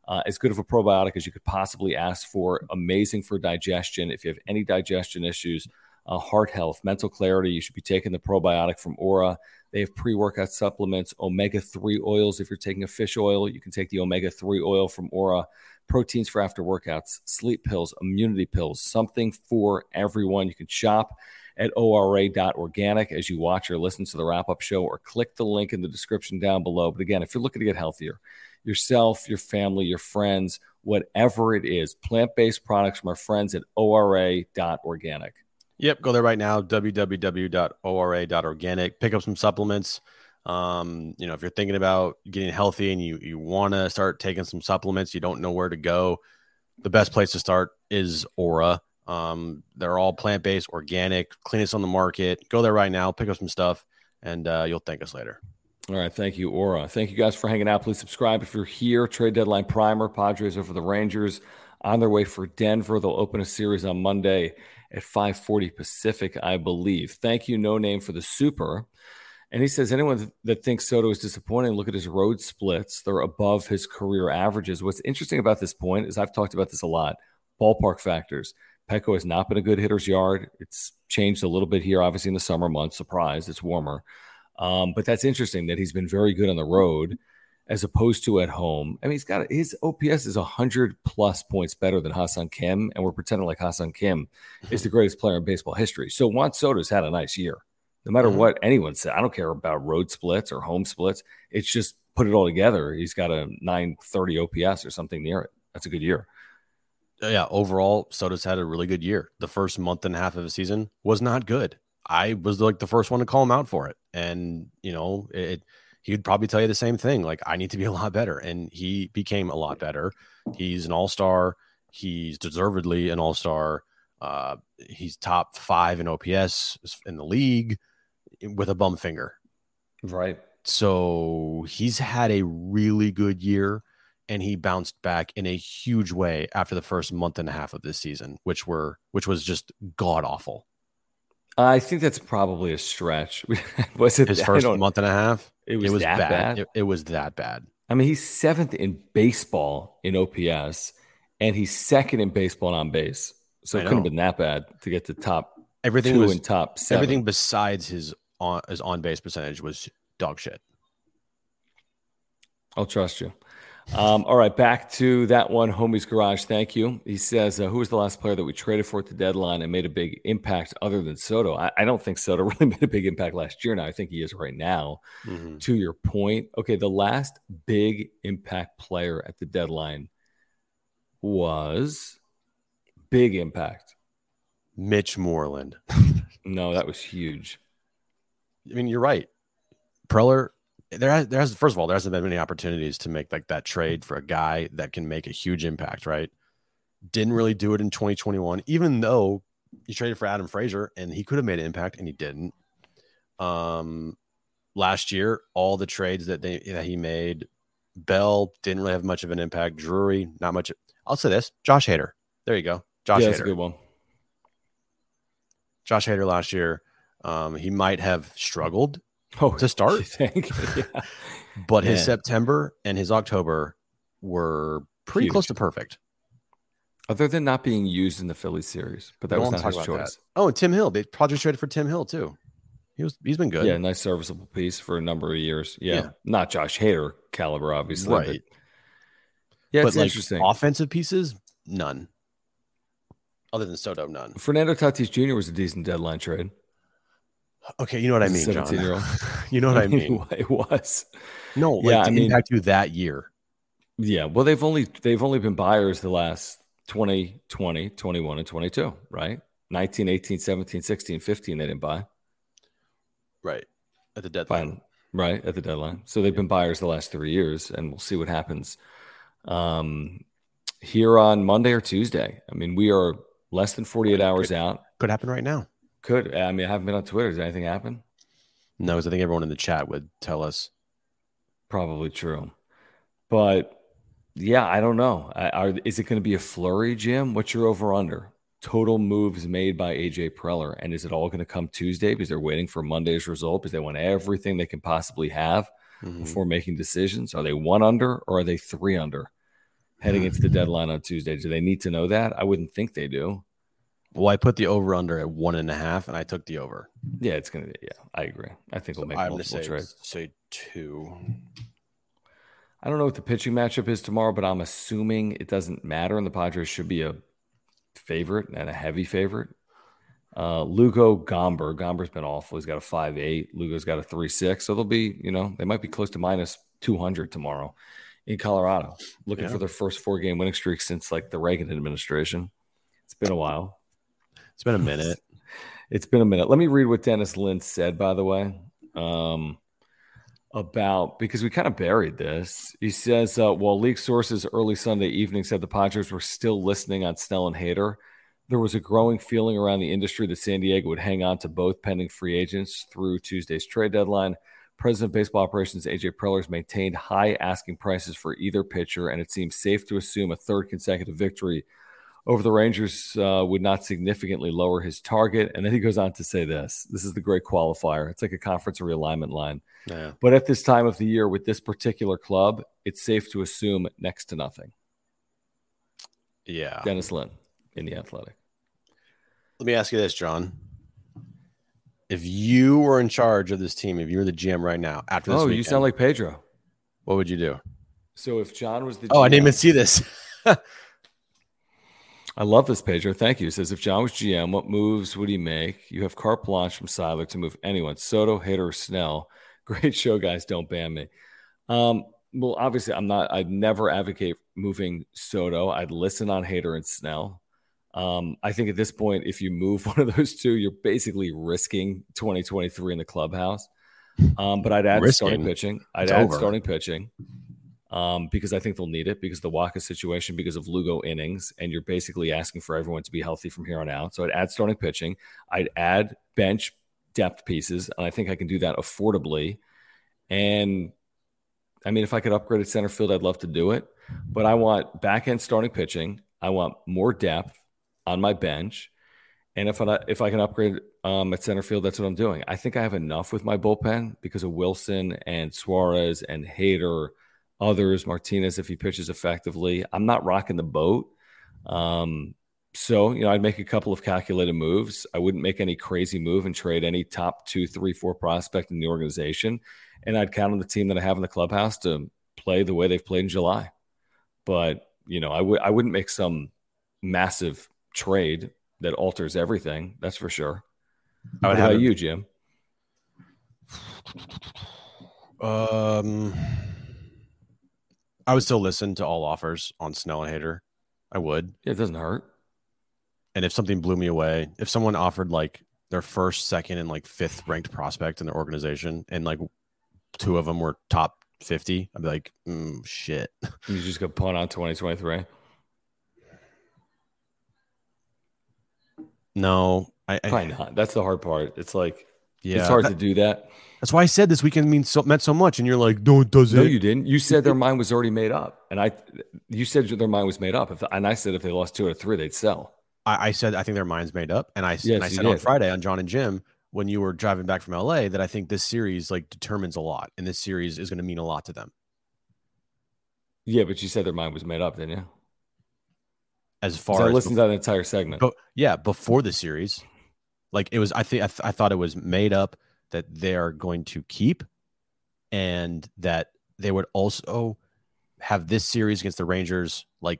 Uh, as good of a probiotic as you could possibly ask for. Amazing for digestion. If you have any digestion issues, uh, heart health, mental clarity, you should be taking the probiotic from Ora. They have pre workout supplements, omega 3 oils. If you're taking a fish oil, you can take the omega 3 oil from Ora proteins for after workouts, sleep pills, immunity pills, something for everyone. You can shop at ora.organic as you watch or listen to the wrap up show or click the link in the description down below. But again, if you're looking to get healthier, yourself, your family, your friends, whatever it is, plant based products from our friends at ora.organic. Yep, go there right now, www.ora.organic. Pick up some supplements. Um, you know, if you're thinking about getting healthy and you you want to start taking some supplements, you don't know where to go. The best place to start is Ora. Um, they're all plant based, organic, cleanest on the market. Go there right now, pick up some stuff, and uh, you'll thank us later. All right, thank you, Ora. Thank you guys for hanging out. Please subscribe if you're here. Trade deadline primer. Padres over the Rangers on their way for Denver. They'll open a series on Monday at 5:40 Pacific, I believe. Thank you, No Name, for the super. And he says anyone that thinks Soto is disappointing, look at his road splits. They're above his career averages. What's interesting about this point is I've talked about this a lot. Ballpark factors. Petco has not been a good hitter's yard. It's changed a little bit here, obviously in the summer months. Surprise, it's warmer. Um, but that's interesting that he's been very good on the road as opposed to at home. I mean, he's got his OPS is 100 plus points better than Ha-Seong Kim, and we're pretending like Ha-Seong Kim is the greatest player in baseball history. So Juan Soto's had a nice year no matter mm-hmm. what anyone said. I don't care about road splits or home splits. It's just put it all together. He's got a 930 OPS or something near it. That's a good year. Uh, yeah, overall, Soto's had a really good year. The first month and a half of the season was not good. I was like the first one to call him out for it. And, you know, it, he would probably tell you the same thing. Like, I need to be a lot better. And he became a lot better. He's an all star. He's deservedly an all star. Uh, he's top five in OPS in the league with a bum finger. Right. So he's had a really good year and he bounced back in a huge way after the first month and a half of this season, which were which was just god awful. I think that's probably a stretch. was it his first month and a half? It was, it was that bad. bad? It, it, was that bad. I mean, he's seventh in baseball in OPS, and he's second in baseball on base. So it couldn't have been that bad to get to top everything was, in top seven. Everything besides his on his on base percentage was dog shit. I'll trust you. Um, all right, back to that one, Homie's Garage. Thank you. He says, uh, Who was the last player that we traded for at the deadline and made a big impact other than Soto? I, I don't think Soto really made a big impact last year. Now, I think he is right now. Mm-hmm. To your point, okay, the last big impact player at the deadline was big impact. Mitch Moreland. no, that was huge. I mean, you're right. Preller there has, there has first of all there hasn't been many opportunities to make like that trade for a guy that can make a huge impact right? Didn't really do it in 2021 even though he traded for adam frazier and he could have made an impact and he didn't. Um last year all the trades that they that he made bell didn't really have much of an impact drury not much i'll say this josh hader. There you go josh yeah, that's Hader. a good one. Josh hader last year um, he might have struggled oh, to start. Think? yeah. but his September and his October were pretty Huge. close to perfect. Other than not being used in the Philly series, but that was not his choice. That. Oh, and Tim Hill. They project traded for Tim Hill too. He was he's been good. Yeah, nice serviceable piece for a number of years. Yeah. yeah. Not Josh Hader caliber, obviously. Right. But yeah, but it's like interesting. Offensive pieces, none. Other than Soto, none. Fernando Tatis Jr. was a decent deadline trade. Okay, you know what I mean, John. Year old. you know what I mean. it was. No, like yeah, I mean, impact you that year. Yeah, well, they've only they've only been buyers the last 20, 20, 21, and 22, right? 19, 18, 17, 16, 15, they didn't buy. Right. At the deadline. Fine. Right. At the deadline. So they've been buyers the last three years, and we'll see what happens um, here on Monday or Tuesday. I mean, we are less than 48 hours could, out. Could happen right now. Could I mean I haven't been on Twitter. Does anything happen? No, because I think everyone in the chat would tell us. Probably true, but yeah, I don't know. Are, is it going to be a flurry, Jim? What's your over under? Total moves made by AJ Preller, and is it all going to come Tuesday because they're waiting for Monday's result because they want everything they can possibly have mm-hmm. before making decisions? Are they one under or are they three under heading into the deadline on Tuesday? Do they need to know that? I wouldn't think they do. Well, I put the over under at one and a half, and I took the over. Yeah, it's gonna. Yeah, I agree. I think we'll make I'm multiple say, trades. Say two. I don't know what the pitching matchup is tomorrow, but I'm assuming it doesn't matter, and the Padres should be a favorite and a heavy favorite. Uh, Lugo Gomber. Gomber's been awful. He's got a five eight. Lugo's got a three six. So they'll be, you know, they might be close to minus two hundred tomorrow in Colorado, looking yeah. for their first four game winning streak since like the Reagan administration. It's been a while. It's been a minute. it's been a minute. Let me read what Dennis Lin said, by the way, um, about because we kind of buried this. He says, uh, while leak sources early Sunday evening said the Padres were still listening on Snell and Hader, there was a growing feeling around the industry that San Diego would hang on to both pending free agents through Tuesday's trade deadline. President of Baseball Operations AJ Prellers maintained high asking prices for either pitcher, and it seems safe to assume a third consecutive victory over the Rangers uh, would not significantly lower his target. And then he goes on to say this this is the great qualifier. It's like a conference realignment line. Yeah. But at this time of the year with this particular club, it's safe to assume next to nothing. Yeah. Dennis Lin in the athletic. Let me ask you this, John. If you were in charge of this team, if you were the GM right now, after this, oh, weekend, you sound like Pedro. What would you do? So if John was the, oh, I didn't even see this. I love this Pedro. Thank you. It says if John was GM, what moves would he make? You have carte blanche from Seidler to move anyone. Soto, Hader, Snell. Great show, guys. Don't ban me. Um, well, obviously, I'm not. I'd never advocate moving Soto. I'd listen on Hader and Snell. Um, I think at this point, if you move one of those two, you're basically risking 2023 in the clubhouse. Um, but I'd add risking. starting pitching. I'd it's add over. starting pitching. Um, because I think they'll need it because the Wacha situation, because of Lugo innings, and you're basically asking for everyone to be healthy from here on out. So I'd add starting pitching, I'd add bench depth pieces, and I think I can do that affordably. And I mean, if I could upgrade at center field, I'd love to do it. But I want back end starting pitching. I want more depth on my bench. And if I if I can upgrade um, at center field, that's what I'm doing. I think I have enough with my bullpen because of Wilson and Suarez and Hader, others, Martinez if he pitches effectively. I'm not rocking the boat. Um, so you know, I'd make a couple of calculated moves. I wouldn't make any crazy move and trade any top two, three, four prospect in the organization, and I'd count on the team that I have in the clubhouse to play the way they've played in July. But you know, I would I wouldn't make some massive trade that alters everything. That's for sure. I would How have about you, Jim? Um, I would still listen to all offers on Snell and Hader. I would. Yeah, it doesn't hurt. And if something blew me away, if someone offered like their first, second, and like fifth ranked prospect in their organization, and like two of them were top 50, I'd be like, mm, shit. You just go punt on 2023. No, I, I Probably not. That's the hard part. It's like yeah, it's hard that- to do that. That's why I said this weekend means so meant so much, and you're like, no, it doesn't. No, you didn't. You said their mind was already made up, and I, you said their mind was made up. If, and I said if they lost two or three, they'd sell. I, I said I think their mind's made up, and I, Yes, and I said on. Friday on John and Jim when you were driving back from LA that I think this series like determines a lot, and this series is going to mean a lot to them. Yeah, but you said their mind was made up, didn't you? As far as I as listened to that entire segment. But yeah, before the series, like it was, I think I, th- I thought it was made up that they are going to keep, and that they would also have this series against the Rangers, like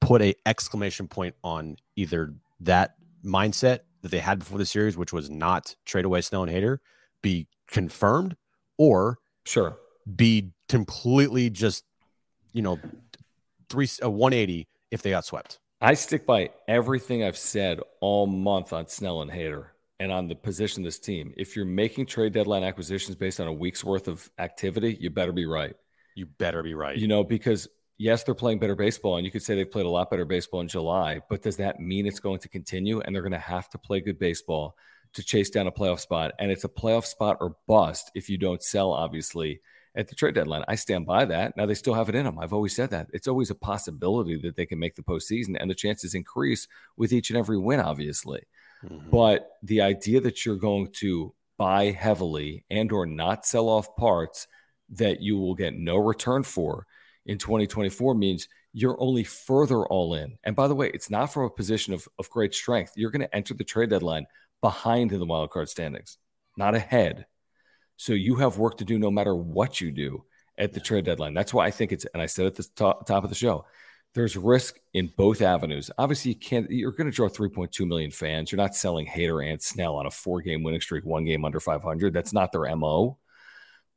put a exclamation point on either that mindset that they had before the series, which was not trade away Snow and Hader, be confirmed, or Sure. be completely just, you know, three a 180 if they got swept. I stick by everything I've said all month on Snell and Hader and on the position of this team. If you're making trade deadline acquisitions based on a week's worth of activity, you better be right. You better be right. You know, because yes, they're playing better baseball, and you could say they've played a lot better baseball in July, but does that mean it's going to continue? And they're going to have to play good baseball to chase down a playoff spot. And it's a playoff spot or bust if you don't sell, obviously, at the trade deadline. I stand by that. Now they still have it in them. I've always said that. It's always a possibility that they can make the postseason, and the chances increase with each and every win, obviously. Mhm. But the idea that you're going to buy heavily and or not sell off parts that you will get no return for in 2024 means you're only further all in. And by the way, it's not from a position of, of great strength. You're going to enter the trade deadline behind in the wild card standings, not ahead. So you have work to do no matter what you do at the trade deadline. That's why I think it's, and I said at the top, top of the show, there's risk in both avenues. Obviously, you can't, you're going to draw 3.2 million fans. You're not selling Hader and Snell on a four game winning streak, one game under 500. That's not their MO.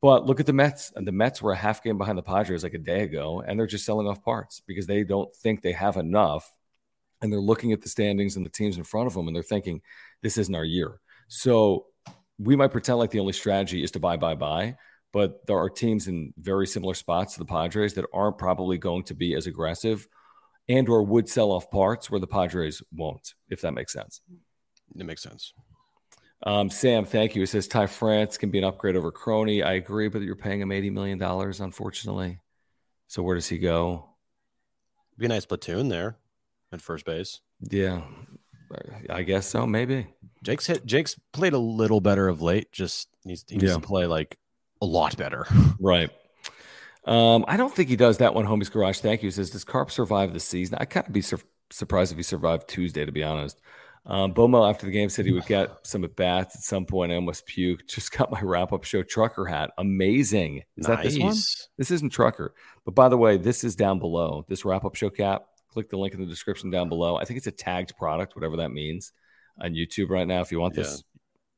But look at the Mets. And the Mets were a half game behind the Padres like a day ago, and they're just selling off parts because they don't think they have enough. And they're looking at the standings and the teams in front of them, and they're thinking, this isn't our year. So we might pretend like the only strategy is to buy, buy, buy. But there are teams in very similar spots to the Padres that aren't probably going to be as aggressive and or would sell off parts where the Padres won't, if that makes sense. It makes sense. Um, Sam, thank you. It says Ty France can be an upgrade over Crony. I agree, but you're paying him $80 million, unfortunately. So where does he go? Be a nice platoon there at first base. Yeah, I guess so. Maybe. Jake's hit. Jake's played a little better of late. Just needs he needs Yeah. to play like a lot better. Right. Um, I don't think he does that one. Homie's Garage. Thank you. Says, does Carp survive the season? I kind of be sur- surprised if he survived Tuesday, to be honest. Um, Bomo after the game said he would get some at bats at some point. I almost puked. Just got my wrap up show trucker hat. Amazing. Is that this one? This isn't trucker. But by the way, this is down below. This wrap up show cap. Click the link in the description down below. I think it's a tagged product, whatever that means, on YouTube right now. If you want this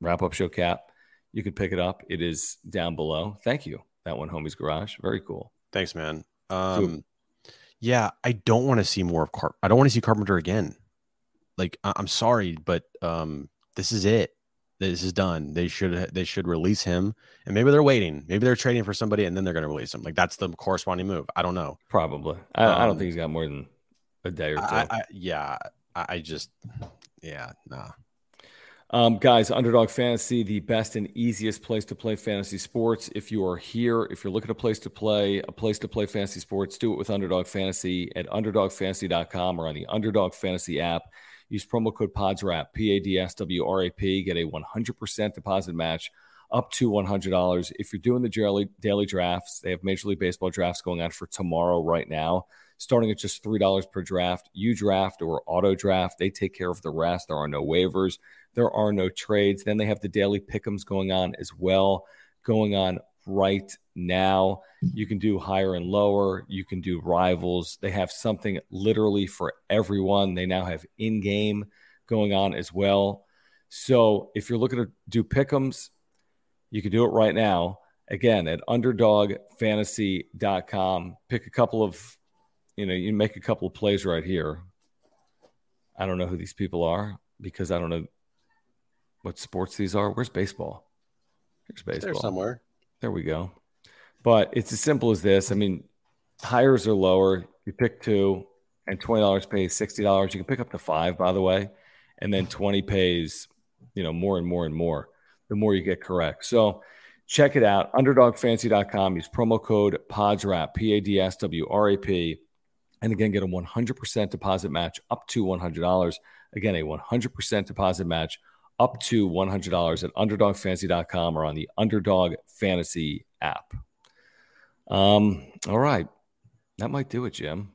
wrap up show cap, you can pick it up. It is down below. Thank you. That one, Homie's Garage. Very cool. Thanks, man. Um, yeah, I don't want to see more of Carp. I don't want to see Carpenter again. Like, I- I'm sorry, but um, this is it. this is done. They should they should release him, and maybe they're waiting. Maybe they're trading for somebody, and then they're going to release him. Like that's the corresponding move. I don't know. Probably. I, um, I don't um, think he's got more than a day or two. I, I, yeah, I, just yeah, nah. Um, guys, Underdog Fantasy, the best and easiest place to play fantasy sports. If you are here, if you're looking at a place to play, a place to play fantasy sports, do it with Underdog Fantasy at underdogfantasy.com or on the Underdog Fantasy app. Use promo code PADSWRAP, P A D S W R A P, get a 100% deposit match up to $100. If you're doing the daily, daily drafts, they have Major League Baseball drafts going on for tomorrow right now, starting at just $3 per draft. You draft or auto draft, they take care of the rest. There are no waivers, there are no trades. Then they have the daily pickums going on as well, going on right now. You can do higher and lower. You can do rivals. They have something literally for everyone. They now have in game going on as well. So if you're looking to do pickums, you can do it right now. Again, at underdogfantasy.com. Pick a couple of, you know, you make a couple of plays right here. I don't know who these people are because I don't know what sports these are. Where's baseball? Here's baseball. There somewhere. There we go. But it's as simple as this. I mean, hires are lower. You pick two, and twenty dollars pays sixty dollars. You can pick up to five, by the way, and then twenty pays, you know, more and more and more. The more you get correct. So check it out. underdogfantasy.com. Use promo code PADSWRAP, P A D S W R A P, and again get a one hundred percent deposit match up to one hundred dollars. Again, a one hundred percent deposit match up to $100 at underdogfantasy.com or on the Underdog Fantasy app. Um, all right. That might do it, Jim.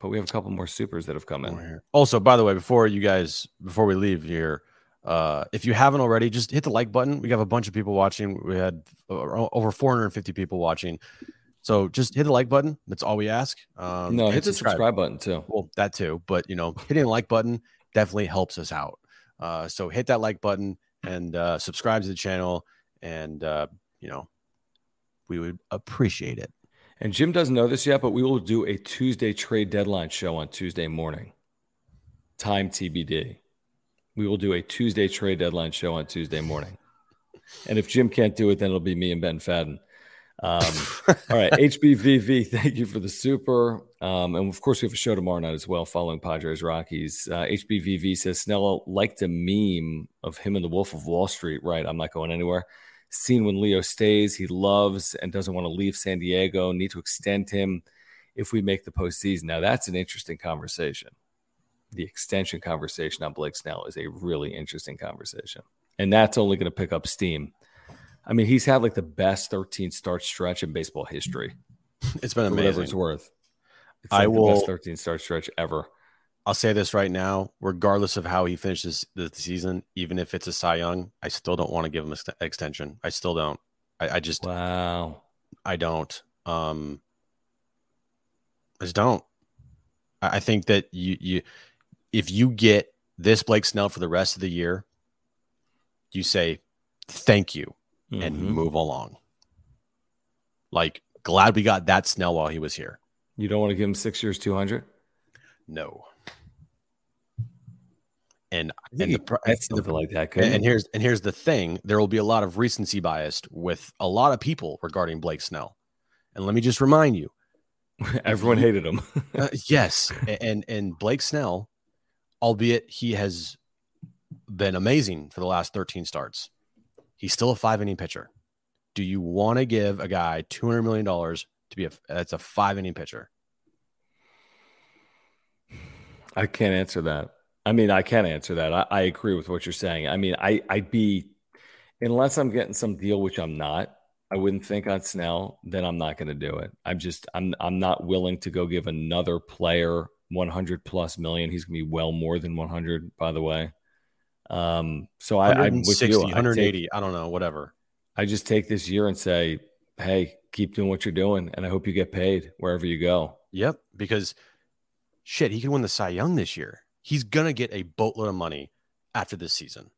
But we have a couple more supers that have come in. Also, by the way, before you guys, before we leave here, uh, if you haven't already, just hit the like button. We have a bunch of people watching. We had uh, over 450 people watching. So just hit the like button. That's all we ask. Um, no, hit the subscribe. subscribe button too. Well, that too. But you know, hitting the like button definitely helps us out. Uh, so hit that like button and uh, subscribe to the channel, and uh, you know we would appreciate it. And Jim doesn't know this yet, but we will do a Tuesday trade deadline show on Tuesday morning. Time TBD. We will do a Tuesday trade deadline show on Tuesday morning. And if Jim can't do it, then it'll be me and Ben Fadden. Um, all right, HBVV, thank you for the super. Um, and of course, we have a show tomorrow night as well, following Padres Rockies. Uh, HBVV says Snell liked a meme of him and the Wolf of Wall Street. Right, I'm not going anywhere. Seen when Leo stays, he loves and doesn't want to leave San Diego. Need to extend him if we make the postseason. Now, that's an interesting conversation. The extension conversation on Blake Snell is a really interesting conversation, and that's only going to pick up steam I mean, he's had like the best 13 start stretch in baseball history. It's been amazing. Whatever it's worth. It's like I will, the best 13 start stretch ever. I'll say this right now, regardless of how he finishes the season, even if it's a Cy Young, I still don't want to give him an extension. I still don't. I, I just wow. I don't. Um, I just don't. I, I think that you you if you get this Blake Snell for the rest of the year, you say thank you mm-hmm. and move along. Like, glad we got that Snell while he was here. You don't want to give him six years, 200? No. And, and the, that's something like that. And, and here's and here's the thing: there will be a lot of recency bias with a lot of people regarding Blake Snell. And let me just remind you, everyone hated him. uh, yes, and and Blake Snell, albeit he has been amazing for the last 13 starts. He's still a five inning pitcher. Do you want to give a guy two hundred million dollars to be a that's a five inning pitcher? I can't answer that. I mean, I can't answer that. I, I agree with what you're saying. I mean, I I'd be unless I'm getting some deal, which I'm not. I wouldn't think on Snell, then I'm not going to do it. I'm just I'm I'm not willing to go give another player 100 plus million. He's going to be well more than 100, by the way. Um, so I, I'm with you. 180, take, I don't know, whatever. I just take this year and say, hey, keep doing what you're doing, and I hope you get paid wherever you go. Yep, because shit, he can win the Cy Young this year. He's gonna get a boatload of money after this season.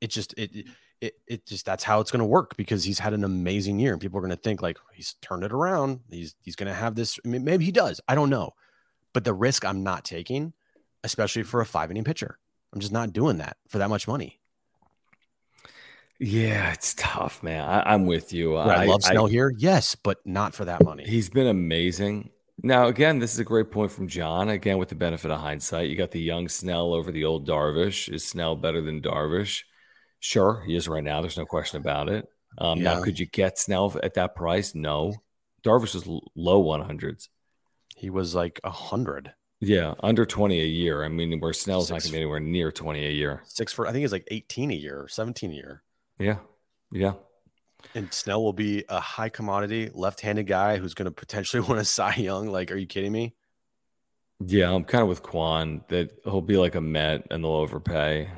It just it it it just that's how it's gonna work because he's had an amazing year, and people are gonna think like he's turned it around. He's he's gonna have this. I mean, maybe he does. I don't know, but the risk I'm not taking, especially for a five inning pitcher. I'm just not doing that for that much money. Yeah, it's tough, man. I, am with you. I, I, love Snell I, here, yes, but not for that money. He's been amazing. Now, again, this is a great point from John. Again, with the benefit of hindsight, you got the young Snell over the old Darvish. Is Snell better than Darvish? Sure, he is right now. There's no question about it. Um, yeah. Now, could you get Snell at that price? No. Darvish was low 100s. He was like a hundred. Yeah, under 20 a year. I mean, where Snell's Six, not going to be anywhere near 20 a year. Six for, I think it's like 18 a year, 17 a year. Yeah. Yeah. And Snell will be a high commodity left-handed guy who's going to potentially want to Cy Young. Like, are you kidding me? Yeah, I'm kind of with Quan that he'll be like a Met and they'll overpay.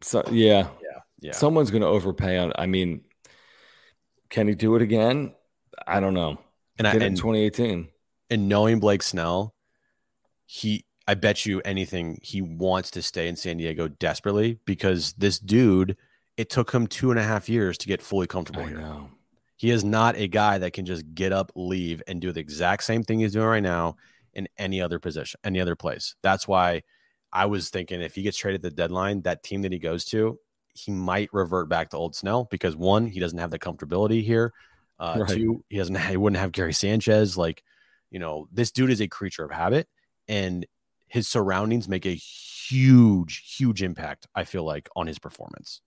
So yeah, yeah, yeah. Someone's going to overpay on. I mean, can he do it again? I don't know. And Did I in 2018. And knowing Blake Snell, he I bet you anything he wants to stay in San Diego desperately because this dude it took him two and a half years to get fully comfortable I here. Know. He is not a guy that can just get up, leave, and do the exact same thing he's doing right now in any other position, any other place. That's why I was thinking if he gets traded the deadline, that team that he goes to, he might revert back to old Snell because one, he doesn't have the comfortability here. Uh, right. Two, he doesn't. He wouldn't have Gary Sanchez. Like, you know, this dude is a creature of habit, and his surroundings make a huge, huge impact. I feel like on his performance.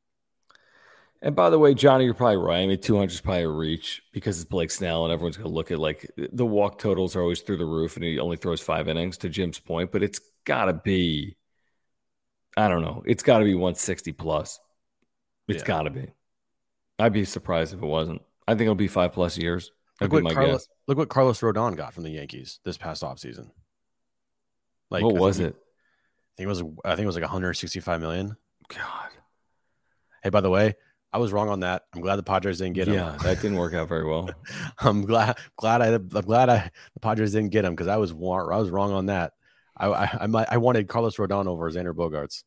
And by the way, Johnny, you're probably right. I mean, 200 is probably a reach because it's Blake Snell, and everyone's going to look at like the walk totals are always through the roof, and he only throws five innings. To Jim's point, but it's got to be, I don't know, it's got to be 160 plus. It's yeah. got to be. I'd be surprised if it wasn't. I think it'll be five plus years. Look what, Carlos, guess. look what Carlos Rodon got from the Yankees this past offseason. Like, what was it? I think it was. I think it was like 165 million. God. Hey, by the way, I was wrong on that. I'm glad the Padres didn't get him. Yeah, that didn't work out very well. I'm glad glad I I'm glad I the Padres didn't get him because I was war, I was wrong on that. I I might. I wanted Carlos Rodon over Xander Bogaerts.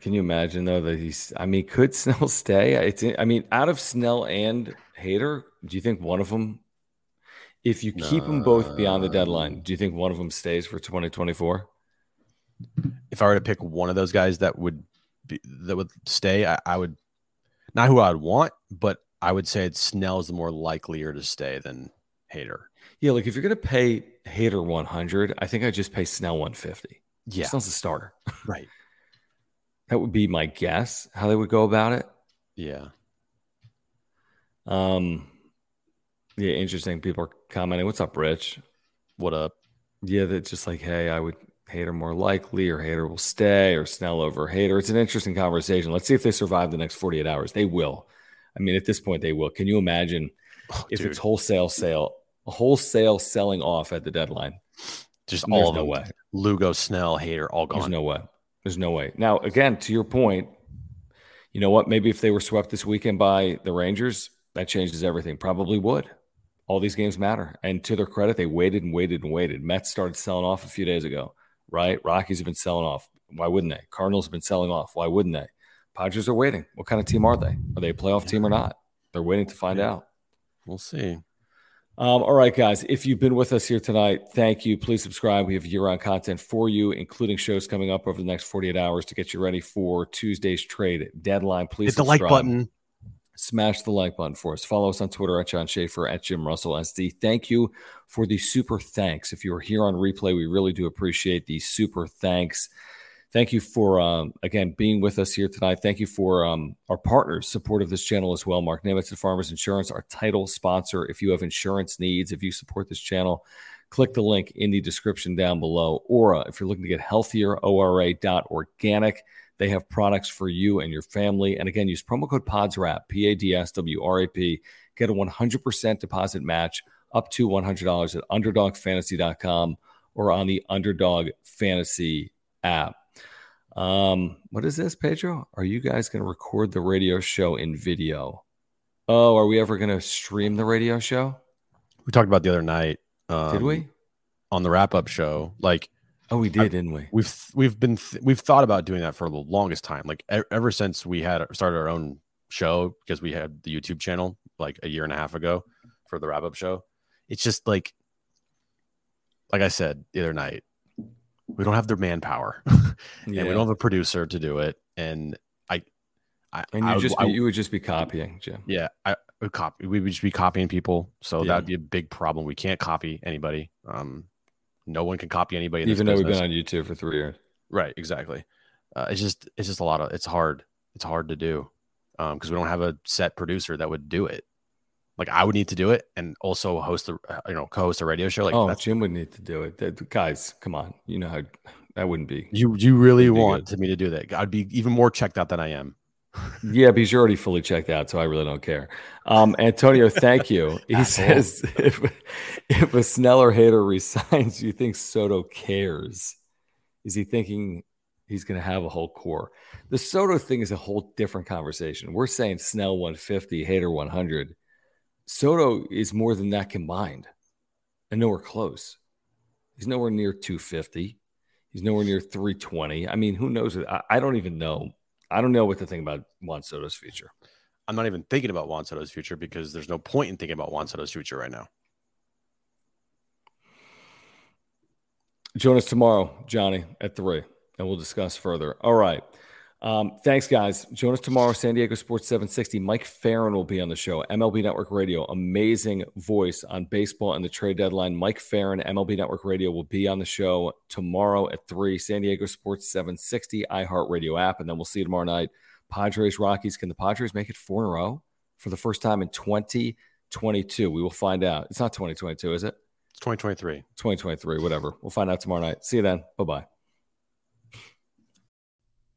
Can you imagine though that he's? I mean, could Snell stay? It's. I mean, out of Snell and Hader, do you think one of them? If you keep them both beyond the deadline, do you think one of them stays for 2024? If I were to pick one of those guys that would be, that would stay, I, I would not who I would want, but I would say it's Snell's the more likelier to stay than Hader. Yeah, like if you're gonna pay Hader 100, I think I just pay Snell 150. Yeah, Snell's a starter, right? that would be my guess how they would go about it. Yeah. Um. Yeah, interesting. People are commenting. What's up, Rich? What up? Yeah, that's just like, hey, I would Hader more likely, or Hader will stay, or Snell over Hader. It's an interesting conversation. Let's see if they survive the next 48 hours. They will. I mean, at this point, they will. Can you imagine oh, if dude. it's wholesale sale, wholesale selling off at the deadline? Just all of no them. way. Lugo, Snell, Hader, all gone. There's no way. There's no way. Now, again, to your point, you know what? Maybe if they were swept this weekend by the Rangers, that changes everything. Probably would. All these games matter. And to their credit, they waited and waited and waited. Mets started selling off a few days ago right? Rockies have been selling off. Why wouldn't they? Cardinals have been selling off. Why wouldn't they? Padres are waiting. What kind of team are they? Are they a playoff team or not? They're waiting to find yeah. out. We'll see. Um, all right, guys. If you've been with us here tonight, thank you. Please subscribe. We have year-round content for you, including shows coming up over the next 48 hours to get you ready for Tuesday's trade deadline. Please hit the subscribe. like button smash the like button for us. Follow us on Twitter at John Schaefer at Jim Russell SD. Thank you for the super thanks. If you are here on replay, we really do appreciate the super thanks. Thank you for um, again being with us here tonight. Thank you for um, our partners, support of this channel as well. Mark Nimitz and Farmers Insurance, our title sponsor. If you have insurance needs, if you support this channel, click the link in the description down below. Or if you're looking to get healthier, ORA.organic. They have products for you and your family. And again, use promo code PADSWRAP, P A D S W R A P. Get a 100% deposit match up to $100 at underdogfantasy.com or on the Underdog Fantasy app. Um, what is this, Pedro? Are you guys going to record the radio show in video? Oh, are we ever going to stream the radio show? We talked about the other night. Um, Did we? On the wrap up show. Like, Oh, we did, I, didn't we? We've we've been th- we've thought about doing that for the longest time. Like e- ever since we had started our own show because we had the YouTube channel like a year and a half ago for the wrap up show. It's just like like I said the other night, we don't have the manpower, yeah. and we don't have a producer to do it. And I I, and you I, just I, be, you would just be copying, Jim. Yeah, I would copy. We would just be copying people, so Yeah. that would be a big problem. We can't copy anybody. Um, no one can copy anybody. In Even though we've been on YouTube for three years. right, exactly. Uh, it's just it's just a lot of it's hard. It's hard to do because we don't have a set producer that would do it. Like I would need to do it and also host the uh, you know co-host a radio show. Like oh, that's Jim would need to do it. That- guys, come on. You know how that wouldn't be. you you really want to me to do that. I'd be even more checked out than I am. Yeah, because you're already fully checked out, so I really don't care. Um, Antonio, thank you. He says if if a Snell or Hader resigns, you think Soto cares? Is he thinking he's going to have a whole core? The Soto thing is a whole different conversation. We're saying Snell 150, Hader 100. Soto is more than that combined, and nowhere close. He's nowhere near 250. He's nowhere near 320. I mean, who knows? I, I don't even know. I don't know what to think about Juan Soto's future. I'm not even thinking about Juan Soto's future because there's no point in thinking about Juan Soto's future right now. Join us tomorrow, Johnny, at three, and we'll discuss further. All right. Um, thanks, guys. Join us tomorrow, San Diego Sports 760. Mike Ferrin will be on the show. MLB Network Radio, amazing voice on baseball and the trade deadline. Mike Ferrin, MLB Network Radio, will be on the show tomorrow at three. San Diego Sports 760, iHeartRadio app, and then we'll see you tomorrow night. Padres, Rockies. Can the Padres make it four in a row for the first time in 2022? We will find out. It's not 2022, is it? It's 2023. 2023, whatever. We'll find out tomorrow night. See you then. Bye bye.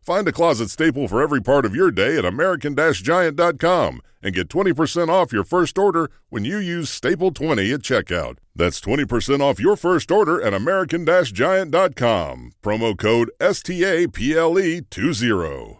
Find a closet staple for every part of your day at American Giant.com and get 20% off your first order when you use Staple 20 at checkout. That's 20% off your first order at American Giant.com. Promo code STAPLE20.